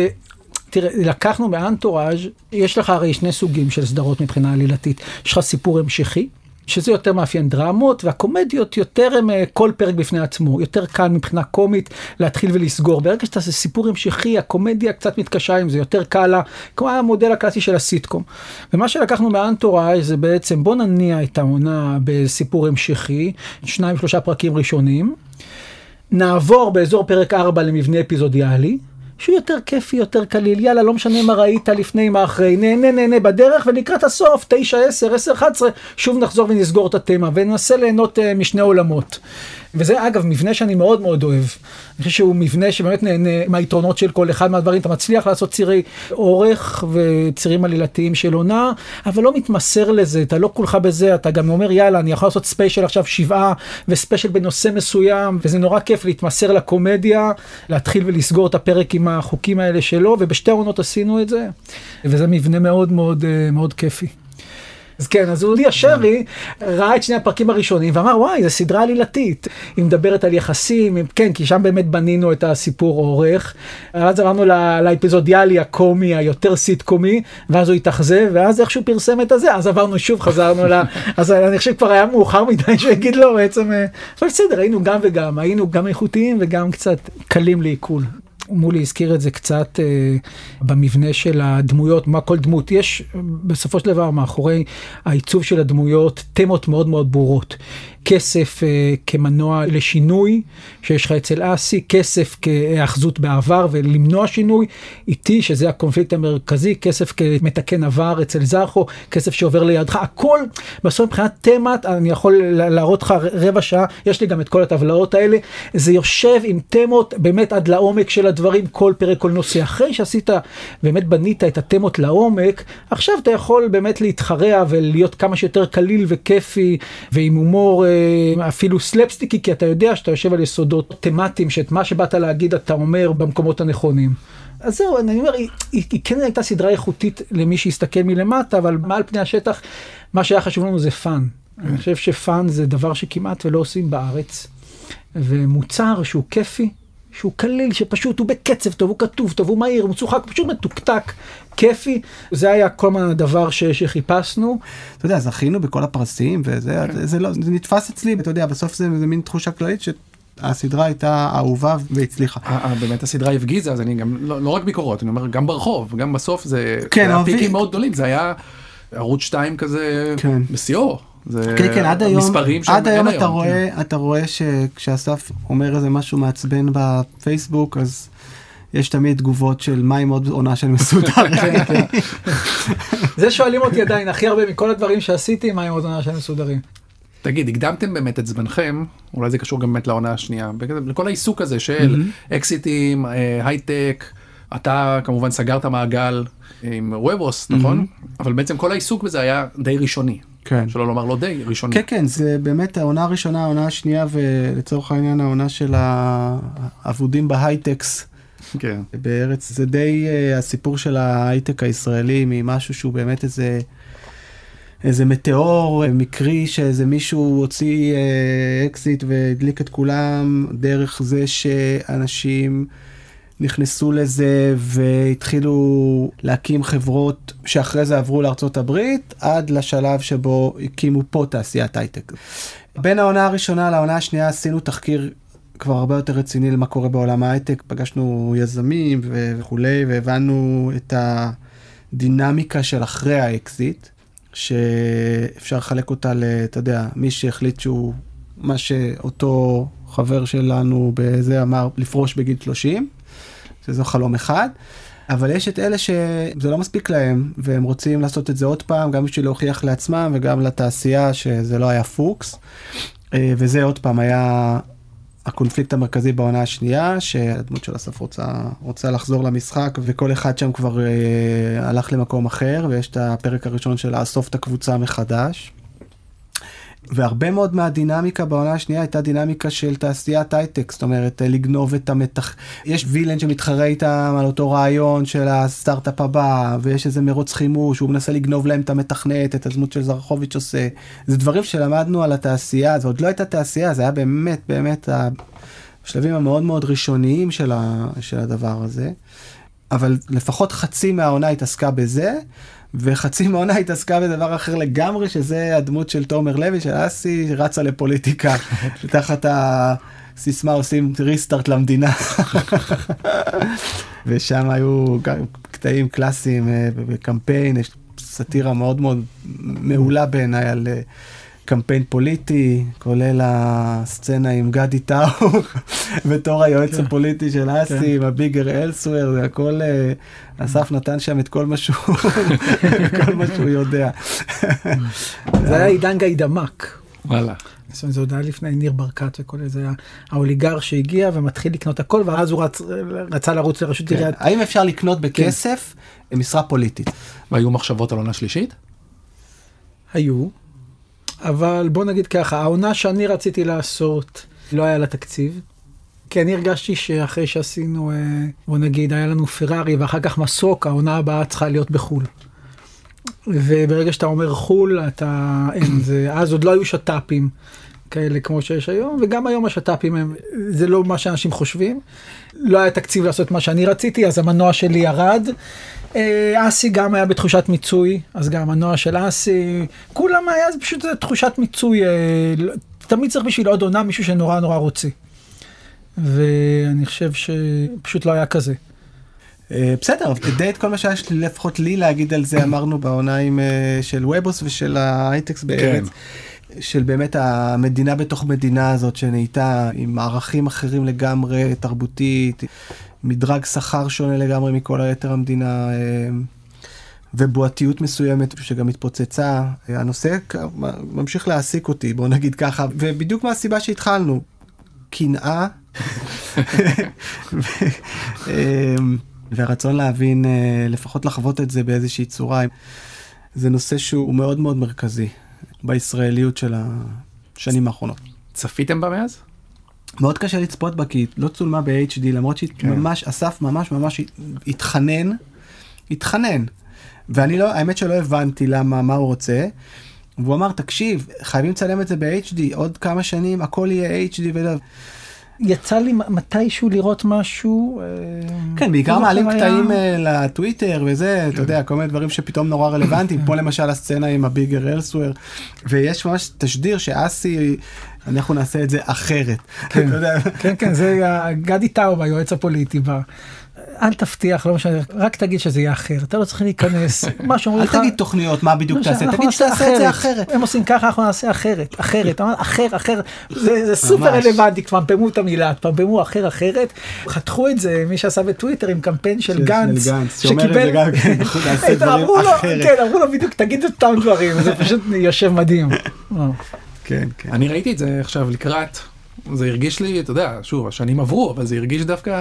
תראה, לקחנו מאנטוראז', יש לך הרי שני סוגים של סדרות מבחינה עלילתית. יש לך סיפור המשכי, שזה יותר מאפיין דרמות, והקומדיות יותר הם אה, כל פרק בפני עצמו. יותר קל מבחינה קומית להתחיל ולסגור. ברגע שאתה עושה סיפור המשכי, הקומדיה קצת מתקשה עם זה, יותר קל לה, כמו המודל הקלאסי של הסיטקום. ומה שלקחנו מאנטוראז' זה בעצם, בוא נניע את העונה בסיפור המשכי, שניים שלושה פרקים ראשונים. נעבור באזור פרק 4 למבנה אפיזודיאלי, שהוא יותר כיפי, יותר קליל, יאללה, לא משנה מה ראית לפני, מה אחרי, נהנה, נהנה בדרך, ולקראת הסוף, 9, 10, 10, 11, שוב נחזור ונסגור את התמה, וננסה ליהנות uh, משני עולמות. וזה אגב מבנה שאני מאוד מאוד אוהב. אני חושב שהוא מבנה שבאמת נהנה מהיתרונות של כל אחד מהדברים. אתה מצליח לעשות צירי אורך וצירים עלילתיים של עונה, אבל לא מתמסר לזה, אתה לא כולך בזה, אתה גם אומר יאללה, אני יכול לעשות ספיישל עכשיו שבעה וספיישל בנושא מסוים, וזה נורא כיף להתמסר לקומדיה, להתחיל ולסגור את הפרק עם החוקים האלה שלו, ובשתי עונות עשינו את זה, וזה מבנה מאוד מאוד אה, מאוד כיפי. אז כן, אז אודי אשרי ראה את שני הפרקים הראשונים ואמר, וואי, זו סדרה עלילתית. היא מדברת על יחסים, כן, כי שם באמת בנינו את הסיפור אורך. אז עברנו לאפיזודיאלי הקומי, היותר סיטקומי, ואז הוא התאכזב, ואז איכשהו פרסם את הזה, אז עברנו שוב, חזרנו ל... אז אני חושב כבר היה מאוחר מדי שיגיד לו בעצם, אה, אבל בסדר, היינו גם וגם, היינו גם איכותיים וגם קצת קלים לעיכול. מולי הזכיר את זה קצת אה, במבנה של הדמויות, מה כל דמות. יש בסופו של דבר מאחורי העיצוב של הדמויות תמות מאוד מאוד ברורות. כסף אה, כמנוע לשינוי שיש לך אצל אסי, כסף כהאחזות בעבר ולמנוע שינוי, איתי שזה הקונפליקט המרכזי, כסף כמתקן עבר אצל זרחו, כסף שעובר לידך, הכל בסוף מבחינת תמת, אני יכול להראות לך רבע שעה, יש לי גם את כל הטבלאות האלה, זה יושב עם תמות באמת עד לעומק של הדברים, כל פרק, כל נושא. אחרי שעשית, באמת בנית את התמות לעומק, עכשיו אתה יכול באמת להתחרע ולהיות כמה שיותר קליל וכיפי ועם הומור. אה, אפילו סלפסטיקי, כי אתה יודע שאתה יושב על יסודות תמטיים, שאת מה שבאת להגיד אתה אומר במקומות הנכונים. אז זהו, אני אומר, היא, היא, היא כן הייתה סדרה איכותית למי שיסתכל מלמטה, אבל מעל פני השטח, מה שהיה חשוב לנו זה fun. אני חושב ש fun זה דבר שכמעט ולא עושים בארץ. ומוצר שהוא כיפי, שהוא קליל, שפשוט הוא בקצב טוב, הוא כתוב טוב, הוא מהיר, הוא מצוחק, פשוט מתוקתק, כיפי. זה היה כל הזמן הדבר ש, שחיפשנו. אתה יודע, זכינו בכל הפרסים, וזה כן. זה לא, זה נתפס אצלי, ואתה יודע, בסוף זה, זה מין תחושה כללית ש... הסדרה הייתה אהובה והצליחה. באמת הסדרה הפגיזה, אז אני גם, לא, לא רק ביקורות, אני אומר, גם ברחוב, גם בסוף זה, כן, היה פיקים מאוד גדולים, זה היה ערוץ 2 כזה כן. בשיאו. זה כן, כן, עד היום, עד היום אתה רואה, כן. אתה רואה שכשאסף אומר איזה משהו מעצבן בפייסבוק, אז יש תמיד תגובות של מה עם עוד עונה של מסודר. כן, כן. זה שואלים אותי עדיין הכי הרבה מכל הדברים שעשיתי, מה עם עוד עונה של מסודרים. תגיד, הקדמתם באמת את זמנכם, אולי זה קשור גם באמת לעונה השנייה, לכל העיסוק הזה של אקזיטים, אה, הייטק, אתה כמובן סגרת מעגל עם WeBoss, נכון? אבל בעצם כל העיסוק בזה היה די ראשוני. כן. שלא לומר לא די, ראשוני. כן, כן, זה באמת העונה הראשונה, העונה השנייה, ולצורך העניין העונה של האבודים בהייטקס. כן. בארץ, זה די uh, הסיפור של ההייטק הישראלי ממשהו שהוא באמת איזה... איזה מטאור מקרי שאיזה מישהו הוציא אקזיט uh, והדליק את כולם דרך זה שאנשים נכנסו לזה והתחילו להקים חברות שאחרי זה עברו לארצות הברית עד לשלב שבו הקימו פה תעשיית הייטק. בין העונה הראשונה לעונה השנייה עשינו תחקיר כבר הרבה יותר רציני למה קורה בעולם ההייטק, פגשנו יזמים וכולי והבנו את הדינמיקה של אחרי האקזיט, שאפשר לחלק אותה ל... אתה יודע, מי שהחליט שהוא, מה שאותו חבר שלנו בזה אמר, לפרוש בגיל 30. שזה חלום אחד. אבל יש את אלה שזה לא מספיק להם, והם רוצים לעשות את זה עוד פעם, גם בשביל להוכיח לעצמם וגם לתעשייה שזה לא היה פוקס. אה, וזה עוד פעם היה הקונפליקט המרכזי בעונה השנייה, שהדמות של אסף רוצה, רוצה לחזור למשחק, וכל אחד שם כבר אה, הלך למקום אחר, ויש את הפרק הראשון של לאסוף את הקבוצה מחדש. והרבה מאוד מהדינמיקה בעונה השנייה הייתה דינמיקה של תעשיית הייטק, זאת אומרת לגנוב את המתח... יש וילן שמתחרה איתם על אותו רעיון של הסטארט-אפ הבא, ויש איזה מרוץ חימוש, הוא מנסה לגנוב להם את המתכנת, את הדמות של זרחוביץ' עושה. זה דברים שלמדנו על התעשייה, זה עוד לא הייתה תעשייה, זה היה באמת באמת השלבים המאוד מאוד ראשוניים של, ה... של הדבר הזה. אבל לפחות חצי מהעונה התעסקה בזה. וחצי מעונה התעסקה בדבר אחר לגמרי, שזה הדמות של תומר לוי, של אסי, רצה לפוליטיקה, תחת הסיסמה עושים ריסטארט למדינה. ושם היו קטעים קלאסיים אה, בקמפיין, יש סאטירה מאוד מאוד מעולה בעיניי על... קמפיין פוליטי, כולל הסצנה עם גדי טאו בתור היועץ כן. הפוליטי של אסי, כן. עם הביגר אלסוור, זה הכל, אה, אסף נתן שם את כל מה שהוא, כל מה שהוא יודע. זה היה עידן גיידמק. וואלה. זאת אומרת, זה עוד היה לפני ניר ברקת וכל זה, היה האוליגר שהגיע ומתחיל לקנות הכל, ואז הוא רצ, רצה לרוץ לראשות כן. עיריית... האם אפשר לקנות בכסף משרה פוליטית? והיו מחשבות על עונה שלישית? היו, אבל בוא נגיד ככה, העונה שאני רציתי לעשות, לא היה לה תקציב. כי אני הרגשתי שאחרי שעשינו, אה, בוא נגיד, היה לנו פרארי ואחר כך מסוק, העונה הבאה צריכה להיות בחו"ל. וברגע שאתה אומר חו"ל, אתה, אין, זה, אז עוד לא היו שת"פים כאלה כמו שיש היום, וגם היום השת"פים הם, זה לא מה שאנשים חושבים. לא היה תקציב לעשות מה שאני רציתי, אז המנוע שלי ירד. אה, אסי גם היה בתחושת מיצוי, אז גם המנוע של אסי, כולם היה זה פשוט תחושת מיצוי, אה, לא- תמיד צריך בשביל עוד עונה מישהו שנורא נורא רוצה. ואני חושב שפשוט לא היה כזה. אה, בסדר, אבל די את כל מה שיש לפחות לי להגיד על זה, אמרנו בעונה של ובוס ושל ההייטקס בארץ. של באמת המדינה בתוך מדינה הזאת שנהייתה עם ערכים אחרים לגמרי, תרבותית, מדרג שכר שונה לגמרי מכל היתר המדינה, אה, ובועתיות מסוימת שגם התפוצצה. הנושא ממשיך להעסיק אותי, בוא נגיד ככה, ובדיוק מהסיבה שהתחלנו, קנאה. אמ, והרצון להבין, אה, לפחות לחוות את זה באיזושהי צורה, זה נושא שהוא מאוד מאוד מרכזי בישראליות של השנים האחרונות. צפיתם בה מאז? מאוד קשה לצפות בה כי היא לא צולמה ב-HD למרות שהיא כן. ממש אסף ממש ממש התחנן התחנן ואני לא האמת שלא הבנתי למה מה הוא רוצה. והוא אמר תקשיב חייבים לצלם את זה ב-HD עוד כמה שנים הכל יהיה HD ולא. יצא לי מתישהו לראות משהו. אה, כן בעיקר לא מעלים קטעים אה, לטוויטר וזה אתה יודע כל מיני דברים שפתאום נורא רלוונטיים כמו למשל הסצנה עם הביגר אלסוור ויש ממש תשדיר שאסי אנחנו נעשה את זה אחרת. כן. כן, כן, זה גדי טאוב, היועץ הפוליטי. אל תבטיח, לא משנה, רק תגיד שזה יהיה אחר, אתה לא צריך להיכנס. מה שאומרים אל לך... תגיד תוכניות מה בדיוק לא תעשה תגיד שתעשה את זה אחרת. הם עושים ככה, אנחנו נעשה אחרת, אחרת, אחר, אחר, זה זה סופר. רלוונטי, פמפמו את המילה, פמפמו אחר, אחרת. חתכו את זה, מי שעשה בטוויטר עם קמפיין של גנץ, גם כן, אמרו לו- בדיוק, תגיד את אותם דברים, זה פשוט יושב מדהים. כן כן. אני ראיתי את זה עכשיו לקראת, זה הרגיש לי, אתה יודע, שוב, השנים עברו, אבל זה הרגיש דווקא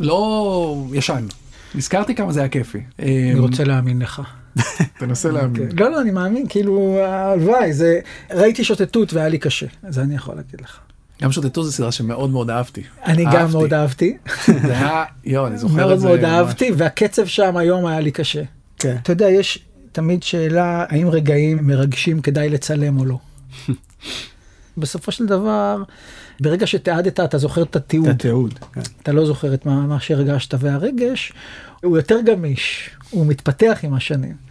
לא ישן. נזכרתי כמה זה היה כיפי. אני רוצה להאמין לך. תנסה להאמין. כן. לא, לא, אני מאמין, כאילו, הלוואי, זה, ראיתי שוטטות והיה לי קשה, זה אני יכול להגיד לך. גם שוטטו זו סדרה שמאוד מאוד אהבתי. אני גם. מאוד אהבתי, זה היה, יואו, אני זוכר מאוד את זה. מאוד ממש. אהבתי, והקצב שם היום היה לי קשה. כן. אתה יודע, יש תמיד שאלה, האם רגעים מרגשים כדאי לצלם או לא. בסופו של דבר, ברגע שתיעדת, אתה זוכר את התיעוד. את התיעוד. כן. אתה לא זוכר את מה, מה שהרגשת, והרגש הוא יותר גמיש, הוא מתפתח עם השנים.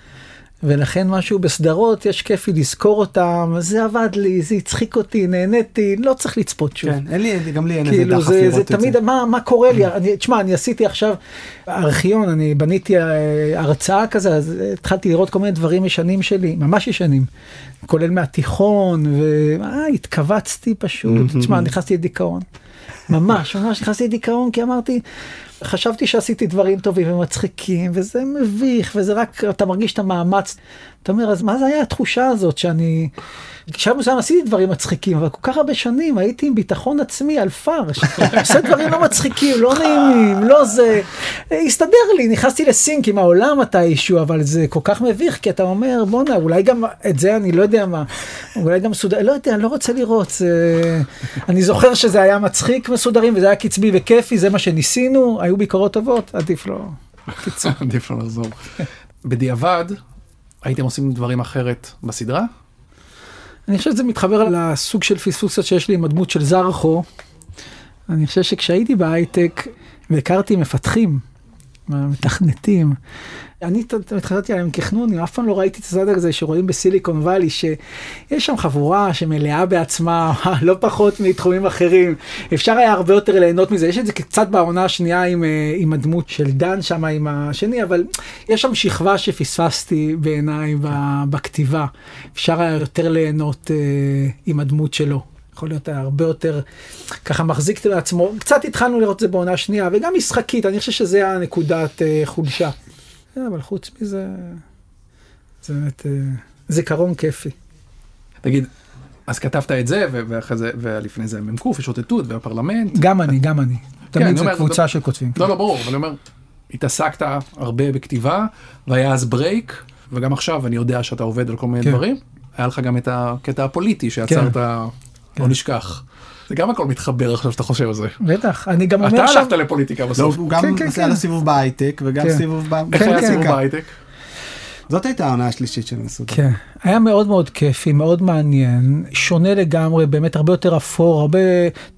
ולכן משהו בסדרות, יש כיף לי לזכור אותם, זה עבד לי, זה הצחיק אותי, נהניתי, לא צריך לצפות שוב. כן, אין לי, גם לי אין איזה כאילו דחף זה, זה לראות את תמיד, זה. מה, מה קורה לי, אני, תשמע, אני עשיתי עכשיו ארכיון, אני בניתי אה, הרצאה כזה, אז התחלתי לראות כל מיני דברים ישנים שלי, ממש ישנים, כולל מהתיכון, והתכווצתי פשוט, תשמע, נכנסתי לדיכאון. ממש, ממש נכנסתי לדיכאון, כי אמרתי, חשבתי שעשיתי דברים טובים ומצחיקים, וזה מביך, וזה רק, אתה מרגיש את המאמץ. אתה אומר, אז מה זה היה התחושה הזאת שאני... בשלב מסוים עשיתי דברים מצחיקים, אבל כל כך הרבה שנים הייתי עם ביטחון עצמי על פרש. עושה דברים לא מצחיקים, לא נעימים, לא זה. הסתדר לי, נכנסתי לסינק עם העולם מתישהו, אבל זה כל כך מביך, כי אתה אומר, בואנה, אולי גם את זה אני לא יודע מה, אולי גם סודר, לא יודע, אני לא רוצה לראות. זה... אני זוכר שזה היה מצחיק מסודרים, וזה היה קצבי וכיפי, זה מה שניסינו, היו ביקורות טובות, עדיף לא. עדיף לא לחזור. בדיעבד, הייתם עושים דברים אחרת בסדרה? אני חושב שזה מתחבר לסוג של פספוסות שיש לי עם הדמות של זרחו. אני חושב שכשהייתי בהייטק והכרתי מפתחים, מהמתכנתים. אני התחלתי עליהם כחנונים, אף פעם לא ראיתי את הצד הזה שרואים בסיליקון וואלי, שיש שם חבורה שמלאה בעצמה, לא פחות מתחומים אחרים. אפשר היה הרבה יותר ליהנות מזה, יש את זה קצת בעונה השנייה עם, אה, עם הדמות של דן שם, עם השני, אבל יש שם שכבה שפספסתי בעיניי בכתיבה. אפשר היה יותר ליהנות אה, עם הדמות שלו. יכול להיות הרבה יותר ככה מחזיק את עצמו. קצת התחלנו לראות את זה בעונה שנייה, וגם משחקית, אני חושב שזה הנקודת אה, חולשה. אה, אבל חוץ מזה, זה באמת אה, זיכרון כיפי. תגיד, אז כתבת את זה, ואחרי זה, ולפני זה מ"ק, ושוטטות, והפרלמנט. גם אני, גם אני. כן, תמיד זה קבוצה של כותבים. לא, לא, ברור, אבל אני אומר, התעסקת הרבה בכתיבה, והיה אז break, וגם עכשיו אני יודע שאתה עובד על כל מיני כן. דברים. היה לך גם את הקטע הפוליטי שיצרת, כן. לא נשכח. זה גם הכל מתחבר עכשיו שאתה חושב על זה. בטח, אני גם אתה אומר שם, הלכת לפוליטיקה לא, בסוף. הוא גם כן, כן, עשה כן. לו סיבוב בהייטק וגם כן. סיבוב ב- איך כן, היה כן. סיבוב. בהייטק? זאת הייתה העונה השלישית של מסודר. כן, היה מאוד מאוד כיפי, מאוד מעניין, שונה לגמרי, באמת הרבה יותר אפור, הרבה...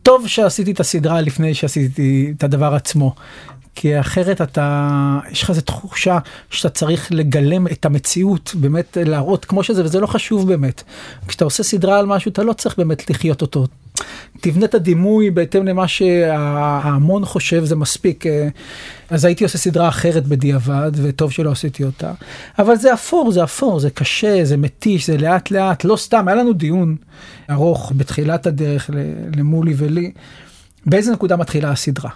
טוב שעשיתי את הסדרה לפני שעשיתי את הדבר עצמו. כי אחרת אתה, יש לך איזו תחושה שאתה צריך לגלם את המציאות, באמת להראות כמו שזה, וזה לא חשוב באמת. כשאתה עושה סדרה על משהו, אתה לא צריך באמת לחיות אותו. תבנה את הדימוי בהתאם למה שההמון חושב, זה מספיק. אז הייתי עושה סדרה אחרת בדיעבד, וטוב שלא עשיתי אותה. אבל זה אפור, זה אפור, זה קשה, זה מתיש, זה לאט לאט, לא סתם, היה לנו דיון ארוך בתחילת הדרך למולי ולי, באיזה נקודה מתחילה הסדרה.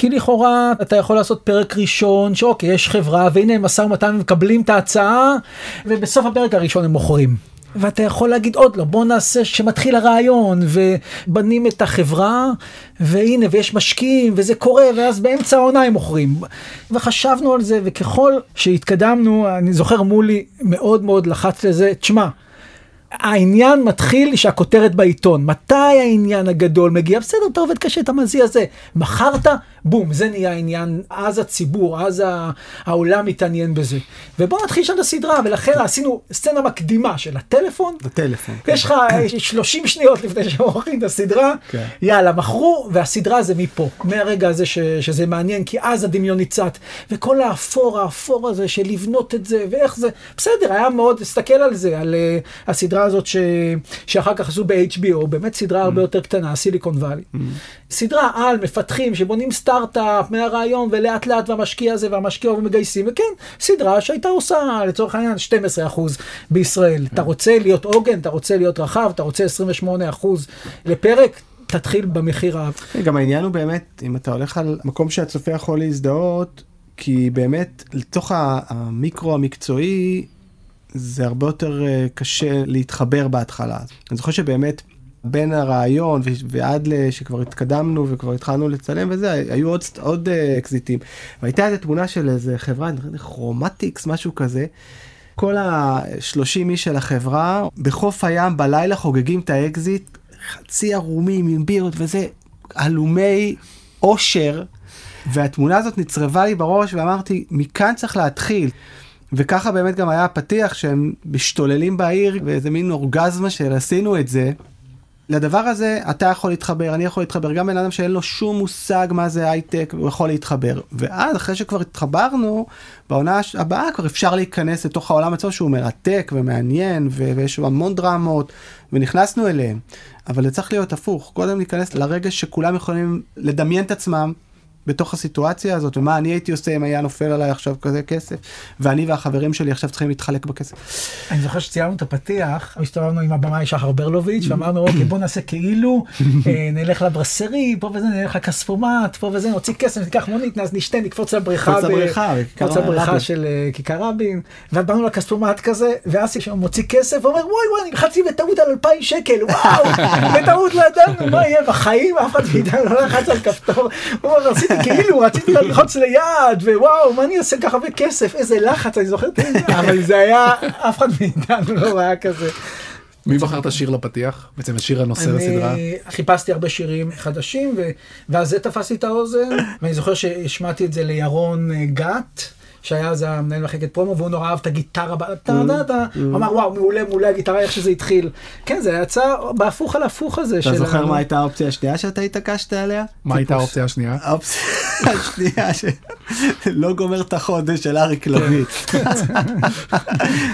כי לכאורה אתה יכול לעשות פרק ראשון שאוקיי יש חברה והנה הם משא ומתן ומקבלים את ההצעה ובסוף הפרק הראשון הם מוכרים. ואתה יכול להגיד עוד לא בוא נעשה שמתחיל הרעיון ובנים את החברה והנה ויש משקיעים וזה קורה ואז באמצע העונה הם מוכרים. וחשבנו על זה וככל שהתקדמנו אני זוכר מולי מאוד מאוד לחץ לזה תשמע. העניין מתחיל שהכותרת בעיתון. מתי העניין הגדול מגיע? בסדר, אתה עובד קשה, אתה מזיע זה. מכרת, בום, זה נהיה העניין. אז הציבור, אז העולם מתעניין בזה. ובוא נתחיל שם את הסדרה, ולכן עשינו סצנה מקדימה של הטלפון. בטלפון. יש לך אה, 30 שניות לפני שמוכרים את הסדרה, כן. יאללה, מכרו, והסדרה זה מפה. מהרגע הזה ש, שזה מעניין, כי אז הדמיון ניצת. וכל האפור, האפור הזה של לבנות את זה, ואיך זה, בסדר, היה מאוד, תסתכל על זה, על uh, הסדרה הזאת ש, שאחר כך עשו ב-HBO, באמת סדרה הרבה יותר קטנה, סיליקון וואלי. סדרה על מפתחים שבונים סטארט-אפ מהרעיון, ולאט לאט והמשקיע הזה והמשקיע ומגייסים, וכן, סדרה שהייתה עושה לצורך העניין 12% בישראל. אתה רוצה להיות עוגן, אתה רוצה להיות רחב, אתה רוצה 28% לפרק, תתחיל במחיר ה... כן, גם העניין הוא באמת, אם אתה הולך על מקום שהצופה יכול להזדהות, כי באמת, לתוך המיקרו המקצועי, זה הרבה יותר אה, קשה להתחבר בהתחלה. אני זוכר שבאמת, בין הרעיון ועד שכבר התקדמנו וכבר התחלנו לצלם וזה, היו עוד, עוד אה, אקזיטים. והייתה איזו תמונה של איזה חברה, כרומטיקס, משהו כזה. כל ה-30 איש של החברה בחוף הים בלילה חוגגים את האקזיט, חצי ערומים עם בירות וזה, הלומי אושר, והתמונה הזאת נצרבה לי בראש ואמרתי, מכאן צריך להתחיל. וככה באמת גם היה הפתיח שהם משתוללים בעיר ואיזה מין אורגזמה של עשינו את זה. לדבר הזה אתה יכול להתחבר, אני יכול להתחבר, גם בן אדם שאין לו שום מושג מה זה הייטק, הוא יכול להתחבר. ואז אחרי שכבר התחברנו, בעונה הבאה כבר אפשר להיכנס לתוך העולם עצמו שהוא מרתק ומעניין, ו- ויש המון דרמות, ונכנסנו אליהם. אבל זה צריך להיות הפוך, קודם להיכנס לרגע שכולם יכולים לדמיין את עצמם. בתוך הסיטואציה הזאת, ומה אני הייתי עושה אם היה נופל עליי עכשיו כזה כסף, ואני והחברים שלי עכשיו צריכים להתחלק בכסף. אני זוכר שציירנו את הפתיח, הסתובבנו עם הבמאי שחר ברלוביץ', ואמרנו, אוקיי, בוא נעשה כאילו, אה, נלך לברסרי, פה וזה, נלך לכספומט, פה וזה, נוציא כסף, ניקח מונית, נשתה, נקפוץ לבריכה. נקפוץ לבריכה. של אה, כיכר רבין, ואז באנו לכספומט כזה, ואסי שם מוציא כסף, ואומר, וואי וואי, אני לחצתי בטעות על 2,000 שקל, וואו, בטעות לא ידענו, מה יהיה, בחיים אף אחד מאיתנו לא לחץ על כפתור, הוא אומר, עשיתי כאילו, רציתי ללחוץ ליד, ווואו, מה אני עושה ככה הרבה כסף, איזה לחץ, אני זוכר, אבל זה היה, אף אחד מאיתנו לא היה כזה. מי בחר את השיר לפתיח? בעצם השיר הנושא לסדרה. אני חיפשתי הרבה שירים חדשים. ואז זה תפס לי את האוזן, ואני זוכר שהשמעתי את זה לירון אה, גת, שהיה אז המנהל מחלקת פרומו, והוא נורא אהב את הגיטרה, טה טה, הוא אמר וואו, מעולה, מעולה הגיטרה, איך שזה התחיל. כן, זה יצא בהפוך על הפוך הזה. אתה זוכר ה- מה הייתה האופציה השנייה שאתה התעקשת עליה? מה הייתה האופציה השנייה? האופציה השנייה שלא גומר את החודש של אריק לוי.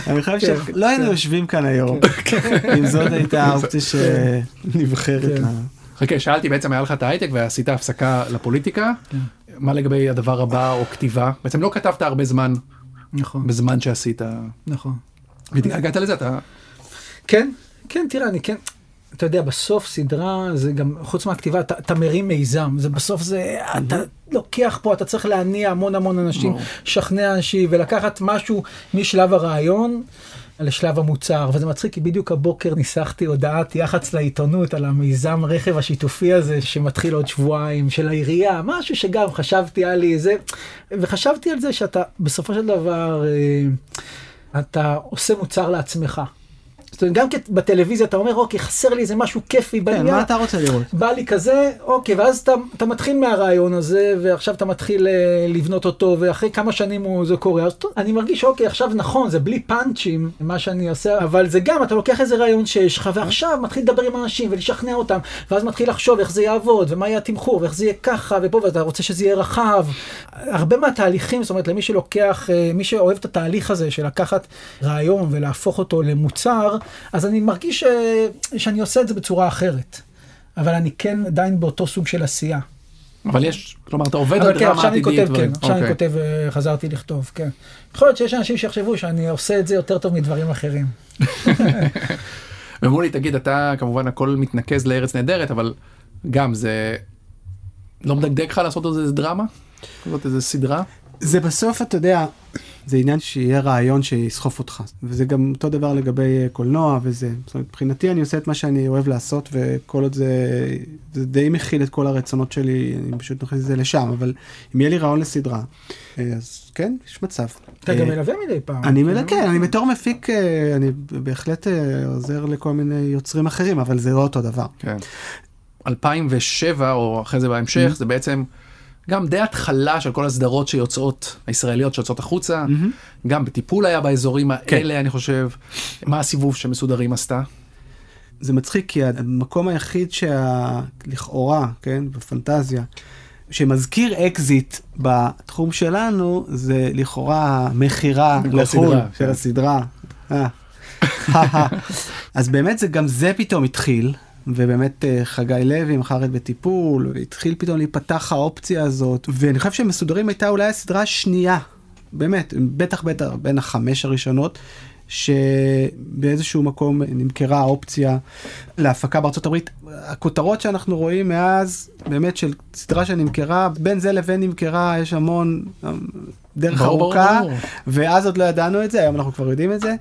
אני חושב כן, שלא היינו כן. יושבים כאן היום אם זאת הייתה האופציה שנבחרת. כן. חכה, שאלתי בעצם היה לך את ההייטק ועשית הפסקה לפוליטיקה. מה לגבי הדבר הבא או כתיבה? בעצם לא כתבת הרבה זמן נכון, בזמן שעשית. נכון. הגעת לזה אתה כן, כן, תראה, אני כן, אתה יודע, בסוף סדרה זה גם, חוץ מהכתיבה, אתה, אתה מרים מיזם, זה בסוף זה, אתה לוקח פה, אתה צריך להניע המון המון אנשים. לשכנע אנשים ולקחת משהו משלב הרעיון. לשלב המוצר, וזה מצחיק כי בדיוק הבוקר ניסחתי הודעת יח"צ לעיתונות על המיזם רכב השיתופי הזה שמתחיל עוד שבועיים של העירייה, משהו שגם חשבתי היה לי זה, וחשבתי על זה שאתה בסופו של דבר, אה, אתה עושה מוצר לעצמך. זאת אומרת, גם בטלוויזיה אתה אומר, אוקיי, חסר לי איזה משהו כיפי כן, בנייה. מה אתה רוצה לראות? בא לי כזה, אוקיי, ואז אתה, אתה מתחיל מהרעיון הזה, ועכשיו אתה מתחיל אה, לבנות אותו, ואחרי כמה שנים הוא, זה קורה, אז טוב, אני מרגיש, אוקיי, עכשיו נכון, זה בלי פאנצ'ים, מה שאני עושה, אבל זה גם, אתה לוקח איזה רעיון שיש לך, ועכשיו מתחיל לדבר עם אנשים ולשכנע אותם, ואז מתחיל לחשוב איך זה יעבוד, ומה יהיה התמחור, ואיך זה יהיה ככה, ופה, ואתה רוצה שזה יהיה רחב. הרבה מהתהליכים, זאת אומרת, למי שלוקח, אה, מי שאוהב את התהליך הזה של לקחת רעיון ולהפוך אותו למוצר, אז אני מרגיש ש... שאני עושה את זה בצורה אחרת. אבל אני כן עדיין באותו סוג של עשייה. אבל יש כלומר אתה עובד על אבל כן, דרמה עכשיו אני עתידית. כותב, כן. עכשיו אני אוקיי. כותב, חזרתי לכתוב, כן. יכול להיות שיש אנשים שיחשבו שאני עושה את זה יותר טוב מדברים אחרים. ואמרו לי תגיד אתה כמובן הכל מתנקז לארץ נהדרת אבל גם זה לא מדגדג לך לעשות איזה דרמה? לעשות איזה סדרה? זה בסוף אתה יודע זה עניין שיהיה רעיון שיסחוף אותך וזה גם אותו דבר לגבי אה, קולנוע וזה זאת אומרת, מבחינתי אני עושה את מה שאני אוהב לעשות וכל עוד זה זה די מכיל את כל הרצונות שלי אני פשוט מכניס את זה לשם אבל אם יהיה לי רעיון לסדרה אה, אז כן יש מצב. אתה גם אה, מלווה מדי פעם. אני מלווה, כן, אני בתור מפיק, אני בהחלט עוזר לכל מיני יוצרים אחרים, אבל זה לא אותו דבר. כן. 2007 או אחרי זה בהמשך Mm-hmm. זה בעצם גם די התחלה של כל הסדרות שיוצאות הישראליות שיוצאות החוצה Mm-hmm. גם בטיפול היה באזורים כן. האלה אני חושב מה הסיבוב שמסודרים עשתה. זה מצחיק כי המקום היחיד שלכאורה, כן, בפנטזיה, שמזכיר אקזיט בתחום שלנו, זה לכאורה מכירה בכל לחו"ל של כן. הסדרה. אה. אז באמת זה גם זה פתאום התחיל. ובאמת אה, חגי לוי מכר את בטיפול והתחיל פתאום להיפתח האופציה הזאת ואני חושב שמסודרים הייתה אולי הסדרה השנייה באמת בטח בטח בין החמש הראשונות שבאיזשהו מקום נמכרה האופציה להפקה בארצות הברית. הכותרות שאנחנו רואים מאז באמת של סדרה שנמכרה בין זה לבין נמכרה יש המון דרך ברור, ארוכה ברור. ואז עוד לא ידענו את זה היום אנחנו כבר יודעים את זה.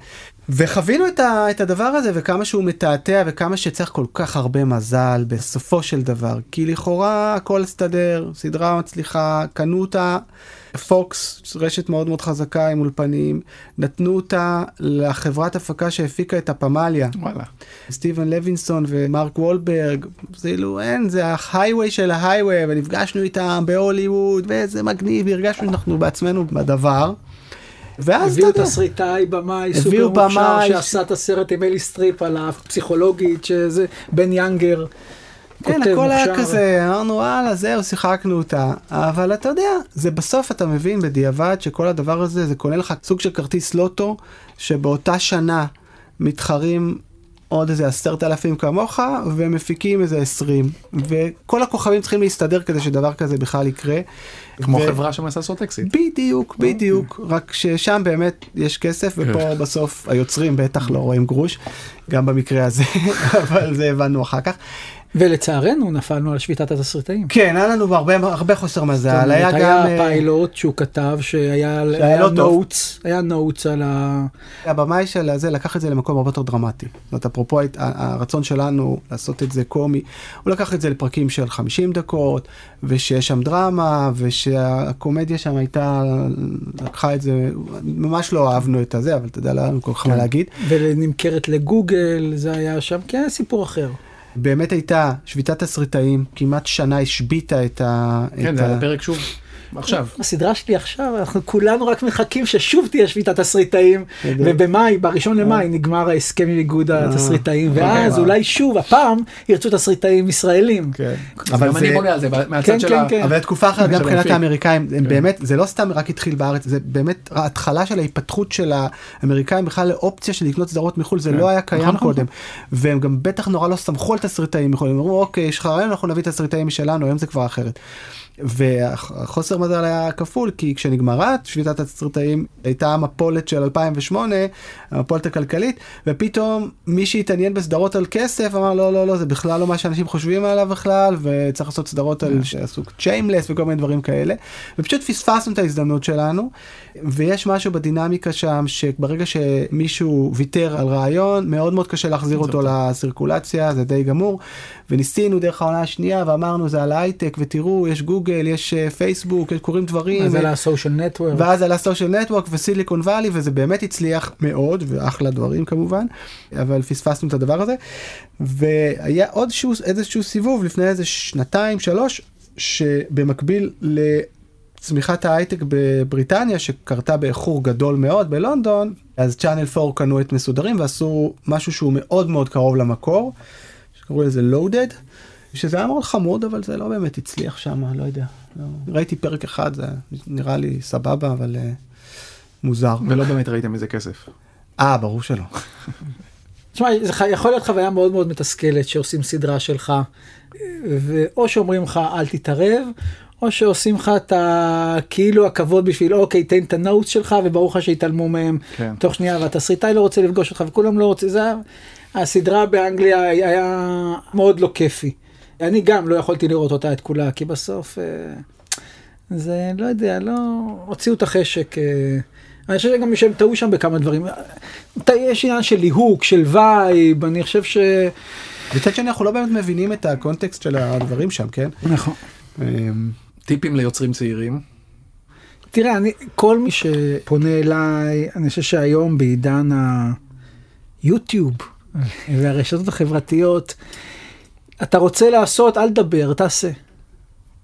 וחווינו את, ה, את הדבר הזה וכמה שהוא מתעתע וכמה שצריך כל כך הרבה מזל בסופו של דבר כי לכאורה הכל הסתדר סדרה מצליחה קנו אותה פוקס רשת מאוד מאוד חזקה עם אולפנים נתנו אותה לחברת הפקה שהפיקה את הפמליה וואלה. סטיבן לוינסון ומרק וולברג זה כאילו אין זה ההייווי של ההייווי ונפגשנו איתם בהוליווד ואיזה מגניב הרגשנו שאנחנו בעצמנו בדבר. ואז הביאו תסריטאי, במאי, סופר מוכשר, במאי, שעשה את הסרט עם מריל סטריפ על הפסיכולוגית, שזה בן יאנגר. כן, הכל היה. כזה, אמרנו וואלה זהו שיחקנו אותה, אבל אתה יודע, זה בסוף אתה מבין בדיעבד שכל הדבר הזה זה קונה לך סוג של כרטיס לוטו, שבאותה שנה מתחרים עוד איזה עשרת אלפים כמוך, ומפיקים איזה עשרים, וכל הכוכבים צריכים להסתדר כדי שדבר כזה בכלל יקרה. כמו ו- חברה שמנסה לעשות אקזיט. בדיוק, בדיוק, רק ששם באמת יש כסף, ופה בסוף היוצרים בטח לא רואים גרוש, גם במקרה הזה, אבל זה הבנו אחר כך. ולצערנו נפלנו על שביתת התסריטאים. כן, היה לנו הרבה, הרבה חוסר מזל, אומרת, היה גם... היה אה, פיילוט שהוא כתב שהיה שהיה היה לא. notes, היה notes על ה... הבמאי של הזה לקח את זה למקום הרבה יותר דרמטי. זאת אומרת, אפרופו הרצון שלנו לעשות את זה קומי, הוא לקח את זה לפרקים של 50 דקות, ושיש שם דרמה, ושהקומדיה שם הייתה, לקחה את זה, ממש לא אהבנו את הזה, אבל אתה יודע, לא היה לנו כל כך מה להגיד. ונמכרת לגוגל, זה היה שם, כן, סיפור אחר. באמת הייתה שביתת תסריטאים, כמעט שנה השביתה את ה... כן את זה ה- היה פרק שוב. עכשיו. הסדרה שלי עכשיו, אנחנו כולנו רק מחכים ששוב תהיה שביתת תסריטאים, ובמאי, בראשון למאי נגמר ההסכם עם איגוד התסריטאים, ואז אולי שוב, הפעם ירצו תסריטאים ישראלים. כן. אבל אבל אני זה, בונה על זה מהצד כן, של כן, ה... כן. אבל תקופה אחרת גם מבחינת. האמריקאים, הם. באמת, זה לא סתם רק התחיל בארץ, זה באמת ההתחלה של ההתפתחות של האמריקאים בכלל לאופציה של לקנות סדרות מחו"ל, זה. לא היה קיים נכון, נכון. קודם. והם גם בטח נורא לא סמכו על תסריטאים מחו"ל, הם אמרו אוקיי, יש לך רעיון, אנחנו נביא תסריטאים משלנו, היום זה כבר אחרת. והחוסר מזל היה כפול כי כשנגמרה שביתת התסריטאים הייתה המפולת של 2008 המפולת הכלכלית ופתאום מי שהתעניין בסדרות על כסף אמר לא לא לא זה בכלל לא מה שאנשים חושבים עליו בכלל וצריך לעשות סדרות על שעשו צ'יימלס וכל מיני דברים כאלה. ופשוט פספסנו את ההזדמנות שלנו ויש משהו בדינמיקה שם שברגע שמישהו ויתר על רעיון מאוד מאוד קשה להחזיר אותו לסירקולציה זה די גמור. וניסינו דרך העונה השנייה ואמרנו זה על ההייטק ותראו יש גוגל יש אה, פייסבוק קורים דברים. אז על הסושיאל נטוורק. ואז על הסושיאל נטוורק וסיליקון וואלי וזה באמת הצליח מאוד ואחלה דברים כמובן אבל פספסנו את הדבר הזה. והיה עוד שהוא, איזשהו סיבוב לפני איזה שנתיים שלוש שבמקביל לצמיחת ההייטק בבריטניה שקרתה באיחור גדול מאוד בלונדון אז צ'אנל 4 קנו את מסודרים ועשו משהו שהוא מאוד מאוד קרוב למקור שקראו לזה לואודד. שזה היה מאוד חמוד אבל זה לא באמת הצליח שם לא יודע לא. ראיתי פרק אחד זה נראה לי סבבה אבל uh, מוזר ולא באמת ראיתם מזה כסף. אה ברור שלא תשמע, זה יכול להיות חוויה מאוד מאוד מתסכלת שעושים סדרה שלך, ואו שאומרים לך אל תתערב, או שעושים לך את ה... כאילו הכבוד בשביל אוקיי תן את ה notes שלך וברור לך שהתעלמו מהם כן. תוך שנייה והתסריטאי לא רוצה לפגוש אותך וכולם לא רוצים, זה. הסדרה באנגליה היה מאוד לא כיפי. אני גם לא יכולתי לראות אותה את כולה כי בסוף אה, זה לא יודע לא הוציאו את החשק. אה, אני חושב שגם שהם טעו שם בכמה דברים. יש עניין של ליהוק, של vibe, אני חושב ש... מצד שני אנחנו לא באמת מבינים את הקונטקסט של הדברים שם כן. נכון. טיפים ליוצרים צעירים. תראה, אני, כל מי שפונה אליי, אני חושב שהיום בעידן היוטיוב והרשתות החברתיות, אתה רוצה לעשות, אל תדבר, תעשה.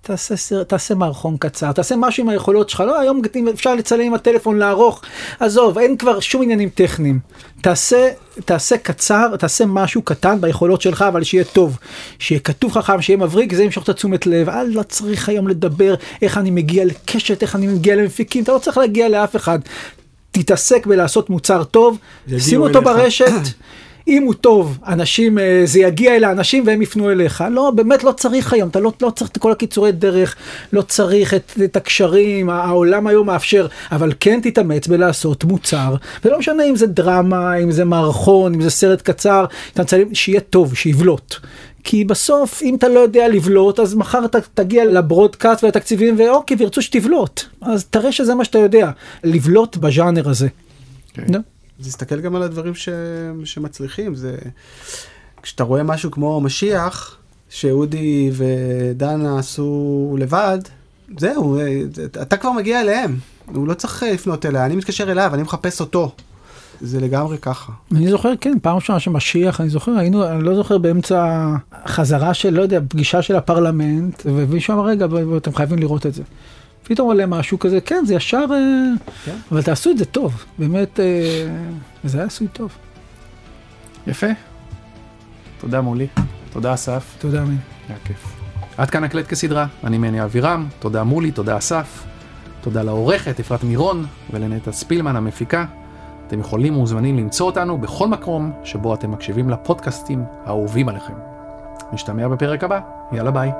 תעשה, סר- תעשה מערכון קצר, תעשה משהו עם היכולות שלך, לא היום אפשר לצלם עם הטלפון לערוך, עזוב, אין כבר שום עניינים טכניים. תעשה, תעשה קצר, תעשה משהו קטן ביכולות שלך, אבל שיהיה טוב, שיהיה כתוב חכם, שיהיה מבריק, זה ימשוך את התשומת לב, אל לא צריך היום לדבר איך אני מגיע לקשת, איך אני מגיע למפיקים, אתה לא צריך להגיע לאף אחד. תתעסק בלעשות מוצר טוב, שים אותו אליך. ברשת. אם הוא טוב, אנשים, אה, זה יגיע אל האנשים והם יפנו אליך. לא, באמת לא צריך היום, אתה לא, לא צריך את כל הקיצורי דרך, לא צריך את, את הקשרים, העולם היום מאפשר, אבל כן תתאמץ בלעשות מוצר, ולא משנה אם זה דרמה, אם זה מערכון, אם זה סרט קצר, שיהיה טוב, שיבלוט. כי בסוף, אם אתה לא יודע לבלוט, אז מחר אתה תגיע לברודקאסט ולתקציבים, ואוקיי, וירצו שתבלוט. אז תראה שזה מה שאתה יודע, לבלוט בז'אנר הזה. כן. נו. אז תסתכל גם על הדברים ש... שמצליחים זה כשאתה רואה משהו כמו משיח שאודי ודנה עשו לבד זהו אה, אתה כבר מגיע אליהם הוא לא צריך אה, לפנות אליה אני מתקשר אליו אני מחפש אותו. זה לגמרי ככה. אני זוכר, כן, פעם ראשונה שמשיח, אני זוכר, היינו, אני לא זוכר באמצע חזרה של, לא יודע, פגישה של הפרלמנט, ומישהו אמר, רגע, אתם חייבים לראות את זה. פתאום עולה משהו כזה, כן, זה ישר, אה, כן. אבל תעשו את זה טוב, באמת, אה, זה היה עשוי טוב. יפה. תודה מולי. תודה אסף. תודה, מין. היה כיף. עד כאן הקלט כסדרה, אני מני אבירם, תודה מולי, תודה אסף, תודה לעורכת אפרת מירון ולנטע ספילמן המפיקה. אתם יכולים ומוזמנים למצוא אותנו בכל מקום שבו אתם מקשיבים לפודקאסטים האהובים עליכם. נשתמע בפרק הבא, יאללה ביי.